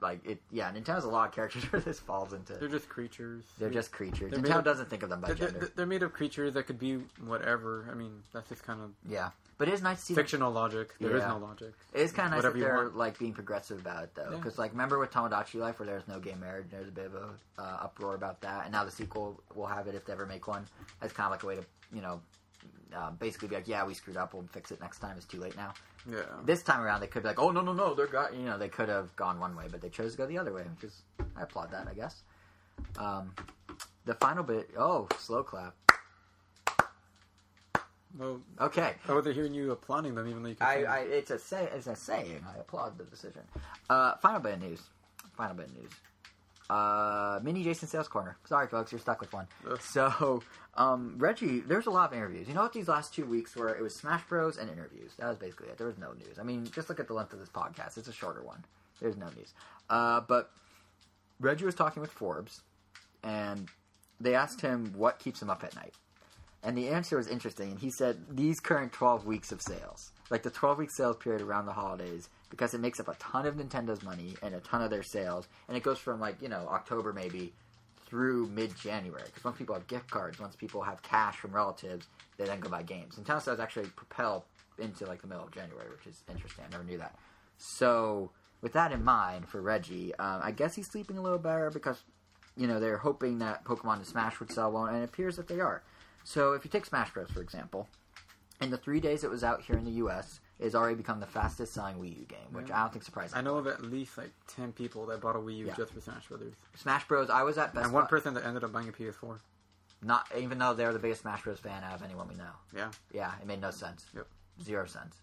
Like it, yeah. Nintendo has a lot of characters where this falls into. they're just creatures. They're just creatures. they're Nintendo of- doesn't think of them by They're, they're, gender. they're made of creatures that could be whatever. I mean, that's just kind of Yeah, but it is nice to see them fictional logic. There is Yeah. no logic. It is kind of nice that they're want. like being progressive about it though, Yeah. because like remember with Tomodachi Life where there was no gay marriage, there's a bit of a uh, uproar about that, and now the sequel will have it if they ever make one. That's kind of like a way to you know uh, basically be like, yeah, we screwed up, we'll fix it next time. It's too late now. Yeah. This time around, they could be like, oh no no no, they're got you know they could have gone one way, but they chose to go the other way, which is I applaud that I guess. Um, the final bit, oh slow clap. Well, Okay, I wasn't hearing you applauding them, even though you can. I, I it's a say it's a saying. I applaud the decision. Uh, final bit of news. Final bit of news. Uh, mini Jason sales corner. Sorry, folks, you're stuck with one. Ugh. So, um, Reggie, there's a lot of interviews. You know what? These last two weeks were it was Smash Bros and interviews. That was basically it. There was no news. I mean, just look at the length of this podcast. It's a shorter one. There's no news. Uh, but Reggie was talking with Forbes, and they asked him what keeps him up at night. And the answer was interesting. And he said these current 12 weeks of sales, like the 12 week sales period around the holidays, because it makes up a ton of Nintendo's money and a ton of their sales. And it goes from like, you know, October maybe through mid January. Because once people have gift cards, once people have cash from relatives, they then go buy games. Nintendo sales actually propel into like the middle of January, which is interesting. I never knew that. So, with that in mind for Reggie, um, I guess he's sleeping a little better because, you know, they're hoping that Pokemon and Smash would sell well, and it appears that they are. So, if you take Smash Bros. for example, in the three days it was out here in the U.S., it's already become the fastest selling Wii U game, which Yeah. I don't think surprises. I know of at least like ten people that bought a Wii U Yeah. just for Smash Brothers, Smash Bros. I was at Best and one Buy- person that ended up buying a PS4. not even though they're the biggest Smash Bros. fan out of anyone we know. Yeah. Yeah, it made no sense. Yep. Zero sense.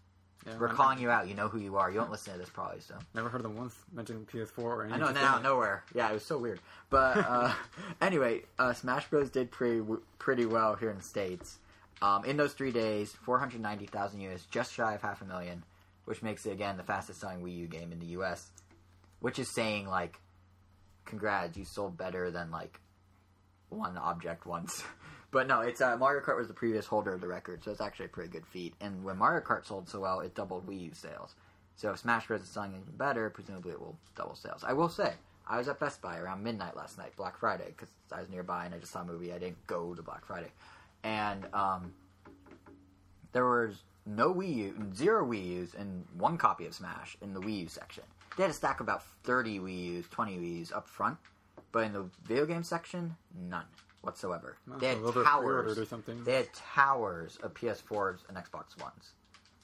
Yeah, We're calling you out. You know who you are. You don't listen to this probably, so. Never heard of them once mention PS4 or anything. I know, now nowhere. Yeah, it was so weird. But uh, anyway, uh, Smash Bros. did pretty pretty well here in the states. Um, in those three days, 490,000 units, just shy of half a million, which makes it again the fastest selling Wii U game in the U.S. Which is saying like, congrats, you sold better than like one object once. but no, it's uh, Mario Kart was the previous holder of the record, so it's actually a pretty good feat. And when Mario Kart sold so well, it doubled Wii U sales. So if Smash Bros is selling even better, presumably it will double sales. I will say, I was at Best Buy around midnight last night, Black Friday, because I was nearby and I just saw a movie. I didn't go to Black Friday, and um, there was no Wii U, zero Wii U's, and one copy of Smash in the Wii U section. They had a stack of about thirty Wii U's, twenty Wii U's up front, but in the video game section, none whatsoever. No, they had towers. or something. They had towers of PS4s and Xbox Ones,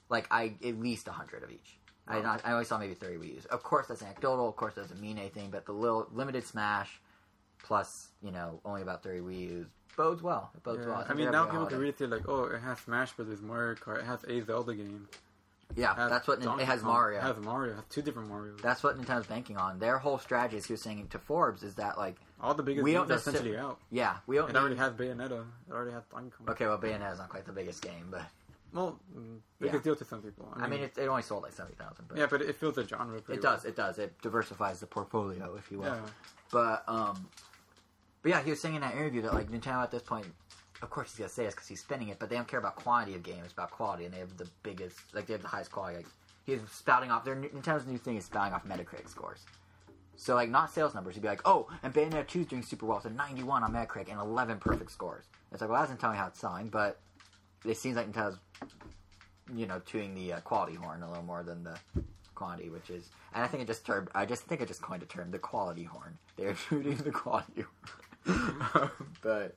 like I at least hundred of each. I not, I only saw maybe thirty Wii U's. Of course, that's anecdotal. Of course, that doesn't mean anything. But the little limited Smash, plus you know only about thirty Wii U's bodes well. It bodes Yeah. well. I think mean, now people can really say like, oh, it has Smash Brothers, Mario Kart, it has a Zelda game. Yeah, that's what Donkey it has. Kong, Mario. It has Mario. It has two different Mario. That's what Nintendo's banking on. Their whole strategy, as he was saying to Forbes, is that like, All the biggest we don't are essentially out. yeah, we don't. It need- already has Bayonetta. It already has Donkey Kong. okay, well, Bayonetta is not quite the biggest game, but Well, biggest Yeah. deal to some people. I mean, it, it only sold like seventy thousand. But yeah, but it fills the genre. It well. does. It does. It diversifies the portfolio, if you will. Yeah. But um, but yeah, he was saying in that interview that like Nintendo at this point, of course he's gonna say this because he's spinning it, but they don't care about quantity of games, about quality, and they have the biggest, like they have the highest quality. Like he's spouting off their Nintendo's new thing is spouting off Metacritic scores. So like not sales numbers, he'd be like, oh, and Bayonetta 2 is doing super well. A 91 on Metacritic and 11 perfect scores. It's like, well, that doesn't tell me how it's selling, but it seems like Nintendo's, you know, tuning the uh, quality horn a little more than the quantity, which is, and I think it just termed, I just think I just coined a term, the quality horn. They're tuning the quality horn. but,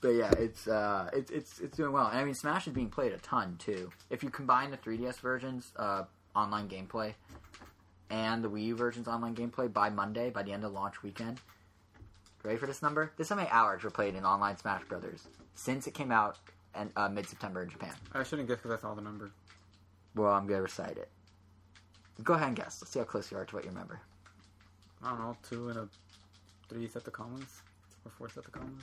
but yeah, it's uh, it's it's it's doing well. And I mean, Smash is being played a ton too. If you combine the 3DS versions, uh, online gameplay, and the Wii U version's online gameplay by Monday, by the end of launch weekend. Ready for this number? This is how many hours were played in online Smash Brothers since it came out and uh, mid September in Japan. I shouldn't guess because I saw the number. Well, I'm gonna recite it. Go ahead and guess. Let's see how close you are to what you remember. I don't know, two and a three set the commas or four set the commas.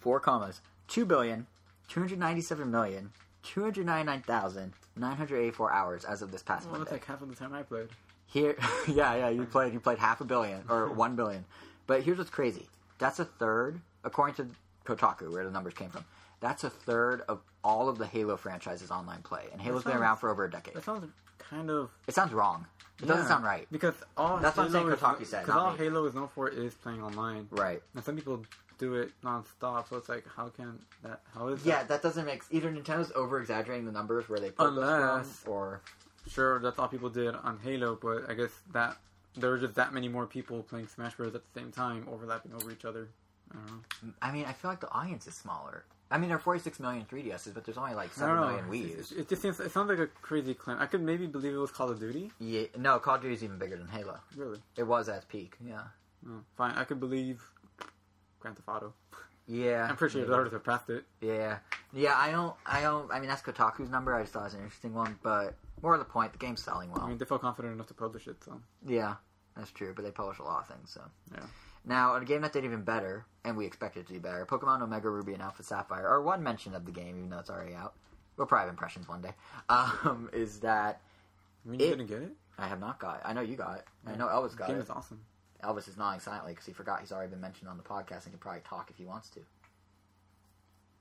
Four commas. Two billion, two hundred ninety-seven million, two hundred ninety-nine thousand, nine hundred eighty-four hours as of this past Well, Monday. that's like half of the time I played. Here, yeah, yeah, you played, you played half a billion or one billion. But here's what's crazy. That's a third, according to Kotaku, where the numbers came from. That's a third of all of the Halo franchise's online play, and Halo's been around for over a decade. That sounds kind of. It sounds wrong. It doesn't yeah, sound right. because all That's what I'm Halo saying is- Kotaku said, Because all me. Halo is known for is playing online, Right. and some people do it nonstop. So it's like, how can that? How is that Yeah, that? that doesn't make either Nintendo's over exaggerating the numbers where they put Unless- from, or Sure, that's all people did on Halo, but I guess that there were just that many more people playing Smash Bros. at the same time, overlapping over each other. I don't know. I mean, I feel like the audience is smaller. I mean, there are 46 million 3DSs, but there's only like I 7 don't million know. Wii It, it just seems. It sounds like a crazy claim. I could maybe believe it was Call of Duty. Yeah, no, Call of Duty is even bigger than Halo. Really? It was at peak. Yeah. Oh, fine. I could believe Grand Theft Auto. Yeah. I'm pretty sure maybe. already surpassed it. Yeah, yeah. I don't. I don't. I mean, that's Kotaku's number. I just thought it was an interesting one, but more to the point, the game's selling well. I mean, they felt confident enough to publish it, so yeah, that's true. But they publish a lot of things, so. Yeah. Now, a game that did even better, and we expect it to do better, Pokemon Omega Ruby and Alpha Sapphire, or one mention of the game, even though it's already out. We'll probably have impressions one day. Um, is that I mean, you It- didn't get it. I have not got it. I know you got it. I know Elvis The got game it. is awesome. Elvis is nodding silently because he forgot he's already been mentioned on the podcast and can probably talk if he wants to.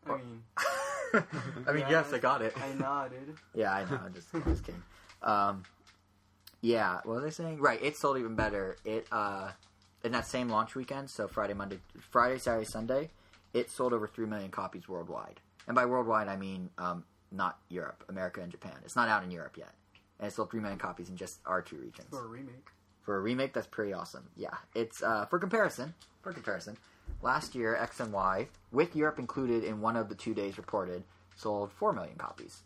I mean, I mean, yeah, yes, I got it. I nodded. Yeah, I know. I'm just, I'm just kidding. Um, yeah, what was I saying? Right, it sold even better. It uh, in that same launch weekend, so Friday, Monday, Friday, Saturday, Sunday, it sold over three million copies worldwide. And by worldwide, I mean um, not Europe, America, and Japan. It's not out in Europe yet, and it sold three million copies in just our two regions. For a remake. For a remake, that's pretty awesome. Yeah, it's uh, for comparison. For comparison, last year X and Y, with Europe included in one of the two days reported, sold four million copies.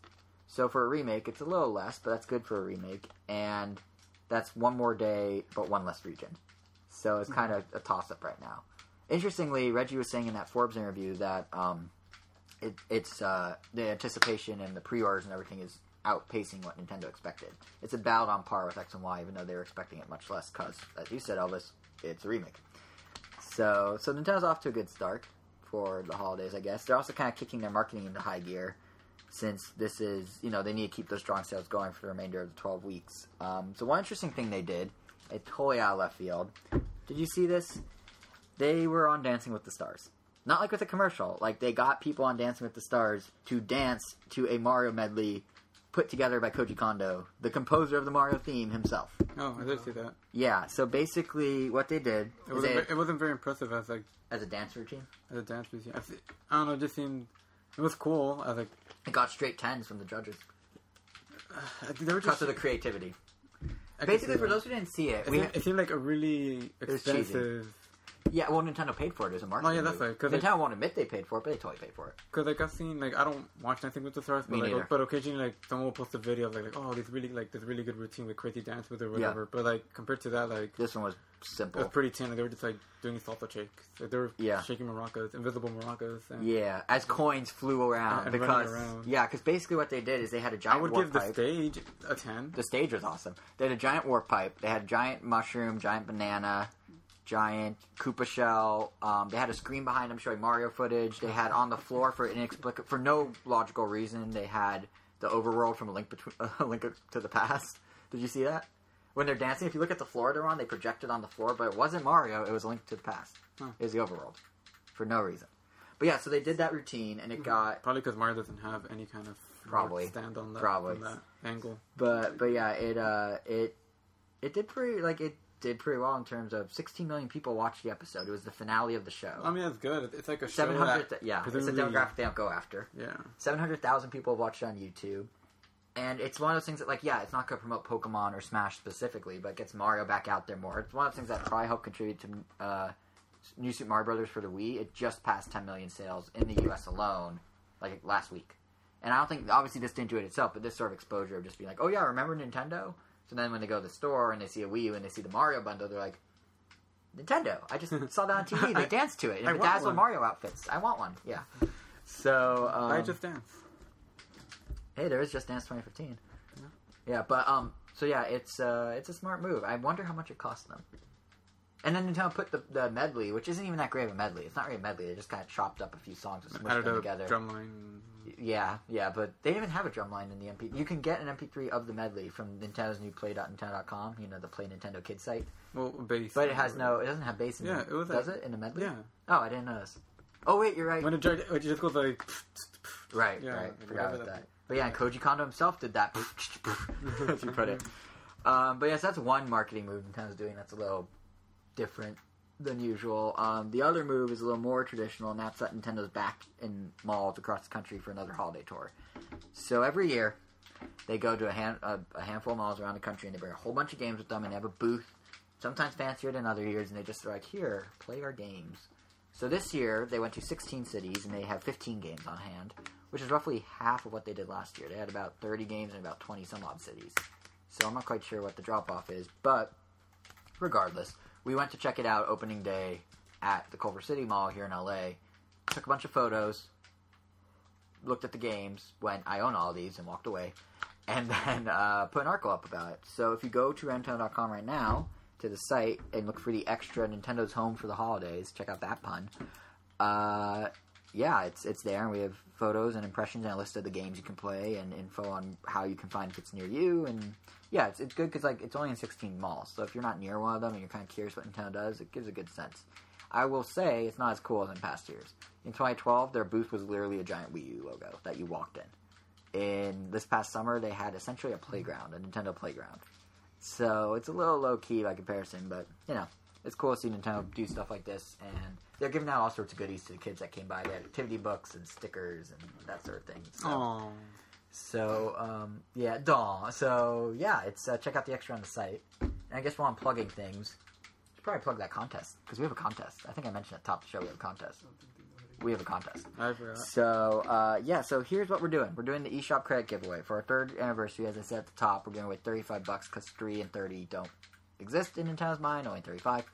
So for a remake, it's a little less, but that's good for a remake, and that's one more day, but one less region. So it's kind of a toss up right now. Interestingly, Reggie was saying in that Forbes interview that um, it, it's uh, the anticipation and the pre-orders and everything is outpacing what Nintendo expected. It's about on par with X and Y, even though they were expecting it much less. Because, as you said, Elvis, it's a remake. So, so Nintendo's off to a good start for the holidays, I guess. They're also kind of kicking their marketing into high gear, since this is, you know, they need to keep those strong sales going for the remainder of the 12 weeks. Um, so, one interesting thing they did, a totally out left field. Did you see this? They were on Dancing with the Stars. Not like with a commercial. Like they got people on Dancing with the Stars to dance to a Mario medley put together by Koji Kondo, the composer of the Mario theme himself. Oh, I did see that. Yeah, so basically what they did It wasn't. they, ve- it wasn't very impressive as like as a dance routine, as a dance piece. I, I don't know. It just seemed. It was cool. I was like. it got straight tens from the judges I think they were because just of the creativity. Basically, for those who didn't see it, It we seemed, it seemed like a really expensive. Yeah, well, Nintendo paid for it as a marketing. Oh, yeah, that's move. right, 'cause Nintendo won't admit they paid for it, but they totally paid for it. Because like I've seen like I don't watch anything with the stars, but like oh, but occasionally like someone will post a video of like, like oh this really like this really good routine with crazy dance with or whatever. But like compared to that, like This one was simple. it was pretty tame. Like, they were just like doing salsa shakes. Like, they were Yeah. shaking maracas, invisible maracas. And Yeah, as coins flew around because around. yeah, because basically what they did is they had a giant I would give the stage a ten. the stage was awesome. They had a giant warp pipe. They had giant mushroom, giant banana, giant Koopa shell. Um, they had a screen behind them showing Mario footage. They had on the floor for inexplicable, for no logical reason, they had the overworld from a link between a link to the past. Did you see that? When they're dancing, if you look at the floor they're on, they projected on the floor, but it wasn't Mario. It was a link to the past. Huh. It was the overworld for no reason. But yeah, so they did that routine, and it got Probably because Mario doesn't have any kind of Probably. stand on that Probably. on that angle. but but yeah, it uh it it did pretty like it did pretty well in terms of 16 million people watched the episode. It was the finale of the show. I mean, it's good. It's like a show 700 that yeah, it's a demographic they don't go after. Yeah, 700,000 people have watched it on YouTube. And it's one of those things that, like, yeah, it's not going to promote Pokemon or Smash specifically, but it gets Mario back out there more. It's one of those things that probably helped contribute to uh, New Super Mario Brothers for the Wii. It just passed 10 million sales in the U.S. alone, like last week. And I don't think, obviously, this didn't do it itself, but this sort of exposure of just being like, oh yeah, remember Nintendo? So then when they go to the store and they see a Wii U and they see the Mario bundle, they're like, Nintendo. I just saw that on TV. They danced to it in I the want Dazzle. Mario outfits. I want one. Yeah. So um, I just dance. Hey, there is Just Dance 2015. Yeah, but um, so yeah, it's uh, it's a smart move. I wonder how much it cost them. And then Nintendo put the, the medley, which isn't even that great of a medley. It's not really a medley. They just kind of chopped up a few songs and smushed them together. drumline. Yeah, yeah, but they didn't even have a drum line in the MP. You can get an MP3 of the medley from Nintendo's new Play.Nintendo.com. You know, the Play Nintendo Kids site. Well, bass. But it has no, it doesn't have bass in Yeah, it. it was Does like- it in the medley? Yeah. Oh, I didn't notice. Oh wait, you're right. When it, it just goes like. Right, Yeah, right. Forgot about that- that. But yeah, Koji Kondo himself did that. as you put it. Um, but yes, that's one marketing move Nintendo's doing that's a little different than usual. Um, the other move is a little more traditional, and that's that Nintendo's back in malls across the country for another holiday tour. So every year, they go to a, hand, a, a handful of malls around the country, and they bring a whole bunch of games with them, and they have a booth, sometimes fancier than other years, and they just are like, here, play our games. So this year, they went to 16 cities, and they have 15 games on hand, which is roughly half of what they did last year. They had about 30 games in about 20 some odd cities. So I'm not quite sure what the drop off is, but regardless, we went to check it out opening day at the Culver City Mall here in LA. Took a bunch of photos, looked at the games, went, I own all these, and walked away. And then uh, put an article up about it. So if you go to Nintendo.com right now to the site and look for the extra Nintendo's Home for the Holidays, check out that pun. Uh, yeah, it's it's there, and we have photos and impressions and a list of the games you can play and info on how you can find if it's near you. And yeah, it's, it's good because like it's only in 16 malls, so if you're not near one of them and you're kind of curious what Nintendo does, it gives a good sense. I will say it's not as cool as in past years. In 2012, their booth was literally a giant Wii U logo that you walked in. In this past summer, they had essentially a playground, a Nintendo playground. So it's a little low key by comparison, but you know, it's cool to see Nintendo do stuff like this, and they're giving out all sorts of goodies to the kids that came by. They had activity books and stickers and that sort of thing. So, Oh. so um, yeah, daw. So yeah, it's uh, check out the extra on the site. And I guess while I'm plugging things, should probably plug that contest because we have a contest. I think I mentioned at the top of the show we have a contest. We have a contest. I forgot. So uh, yeah, so here's what we're doing. We're doing the eShop credit giveaway for our third anniversary. As I said at the top, we're giving away 35 bucks because three and 30 don't exist in Nintendo's mind. Only 35.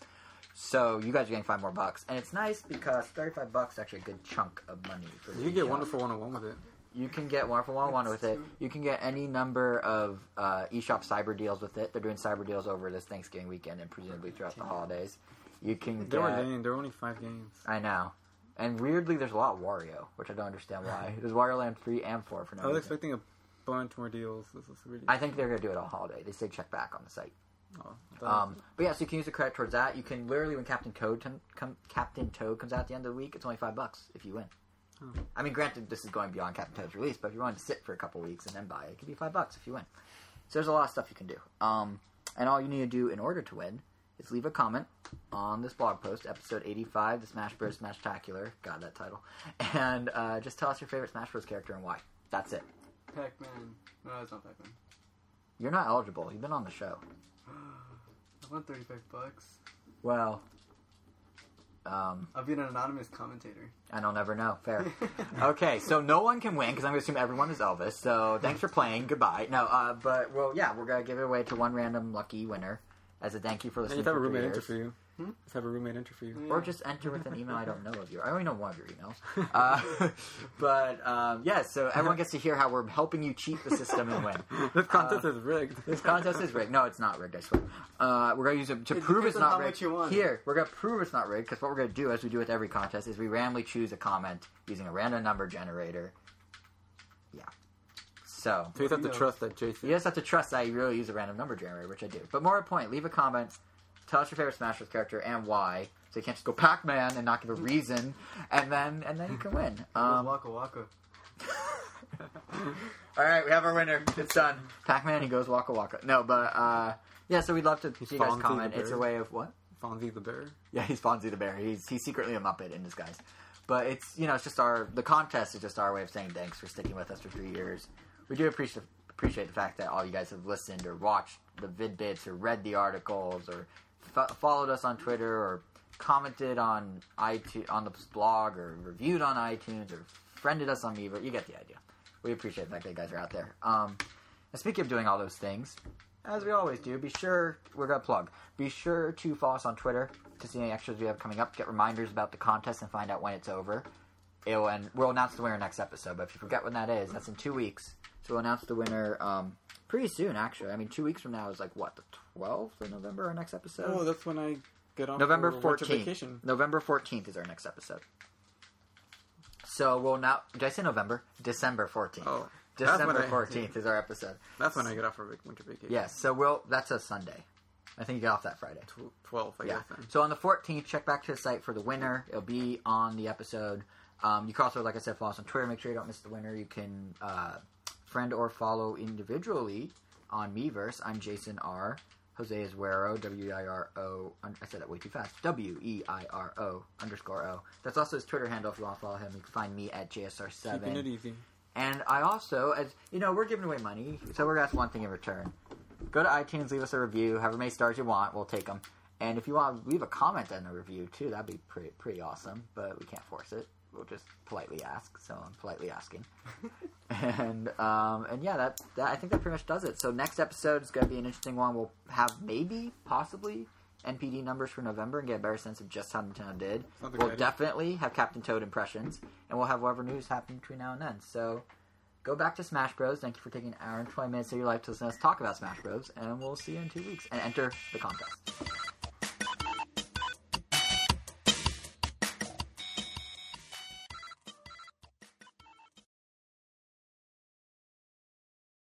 So you guys are getting five more bucks, and it's nice because 35 bucks is actually a good chunk of money for. You can get. Wonderful 101 with it. You can get Wonderful 101 with it. You can get any number of uh, eShop cyber deals with it. They're doing cyber deals over this Thanksgiving weekend and presumably throughout the holidays. You can They were get. lame. There are only five games. I know. And weirdly, there's a lot of Wario, which I don't understand why. There's Wario Land 3 and 4 for no I was reason. expecting a bunch more deals. This was really. I think they're going to do it all holiday. They say check back on the site. Oh, Um, but yeah, so you can use the credit towards that. You can literally, when Captain Toad, com- com- Captain Toad comes out at the end of the week, it's only five bucks if you win. Hmm. I mean, granted, this is going beyond Captain Toad's release, but if you want to sit for a couple weeks and then buy it, it could be five bucks if you win. So there's a lot of stuff you can do. Um, and all you need to do in order to win is leave a comment on this blog post, episode 85, the Smash Bros. Smashtacular. God, that title. And uh, just tell us your favorite Smash Bros. character and why. That's it. Pac-Man. No, it's not Pac-Man. You're not eligible. You've been on the show. I want 35 bucks. Well, um, I'll be an anonymous commentator. and I'll never know. Fair. okay, so no one can win because I'm going to assume everyone is Elvis. So thanks for playing. Goodbye. No, uh, but well, yeah, we're going to give it away to one random lucky winner as a thank you for And listening. you have a roommate years. Enter for you. Hmm? Let's have a roommate enter for you. Yeah. Or just enter with an email I don't know of you. I only know one of your emails. Uh, but um, yeah, so everyone gets to hear how we're helping you cheat the system and win. this contest Uh, is rigged. This contest is rigged. No, it's not rigged. I swear. Uh, we're gonna use it to It prove it's not how rigged. much you want. Here, we're gonna prove it's not rigged because what we're gonna do, as we do with every contest, is we randomly choose a comment using a random number generator. Yeah. So So you have to Yeah. trust that Jason. you just have to trust that you really use a random number generator, which I do. But more to the point, leave a comment. Tell us your favorite Smash Bros. character and why. So you can't just go Pac-Man and not give a reason, and then and then you can win. Um, Waka Waka. All right, we have our winner. It's done. Pac-Man, he goes Waka Waka. No, but uh, yeah. So we'd love to see you guys Fonzie the comment. It's a way of what? Fonzie the bear. Yeah, he's Fonzie the Bear. He's he's secretly a Muppet in disguise. But it's you know it's just our the contest is just our way of saying thanks for sticking with us for three years. We do appreciate appreciate the fact that all you guys have listened or watched the vid bits or read the articles or f- followed us on Twitter or commented on iTunes on the blog or reviewed on iTunes or friended us on Miiverse. You get the idea. We appreciate the fact that you guys are out there. Um, and speaking of doing all those things, as we always do, be sure we're gonna plug. Be sure to follow us on Twitter to see any extras we have coming up. Get reminders about the contest and find out when it's over. It'll and we'll announce the winner next episode. But if you forget when that is, that's in two weeks. So we'll announce the winner um, pretty soon. Actually, I mean, two weeks from now is like what the twelfth of November. Our next episode. Oh, that's when I get off November for winter fourteenth. vacation. November fourteenth is our next episode. So we'll now. Did I say November? December fourteenth. Oh, that's when December I- fourteenth is our episode. That's when I get off for vac- winter vacation. Yes. So we'll. That's a Sunday. I think you get off that Friday. Tw- Twelve, I Yeah. guess. Then. So on the 14th, check back to the site for the winner. It'll be on the episode. Um, you can also, like I said, follow us on Twitter. Make sure you don't miss the winner. You can uh, friend or follow individually on Miiverse. I'm Jason R. Jose is Wero, W E I R O. I said that way too fast. W E I R O underscore O. That's also his Twitter handle if you want to follow him. You can find me at Keeping it JSR7. easy. And I also, as you know, we're giving away money, so we're gonna ask one thing in return. Go to iTunes, leave us a review, however many stars you want, we'll take them. And if you want to leave a comment in the review too, that'd be pretty pretty awesome. But we can't force it. We'll just politely ask. So I'm politely asking. and um, and yeah, that, that I think that pretty much does it. So next episode is gonna be an interesting one. We'll have maybe possibly NPD numbers for November and get a better sense of just how Nintendo did. Sounds we'll definitely have Captain Toad impressions, and we'll have whatever news happening between now and then. So go back to Smash Bros. Thank you for taking an hour and 20 minutes of your life to listen to us talk about Smash Bros. And we'll see you in two weeks. And enter the contest.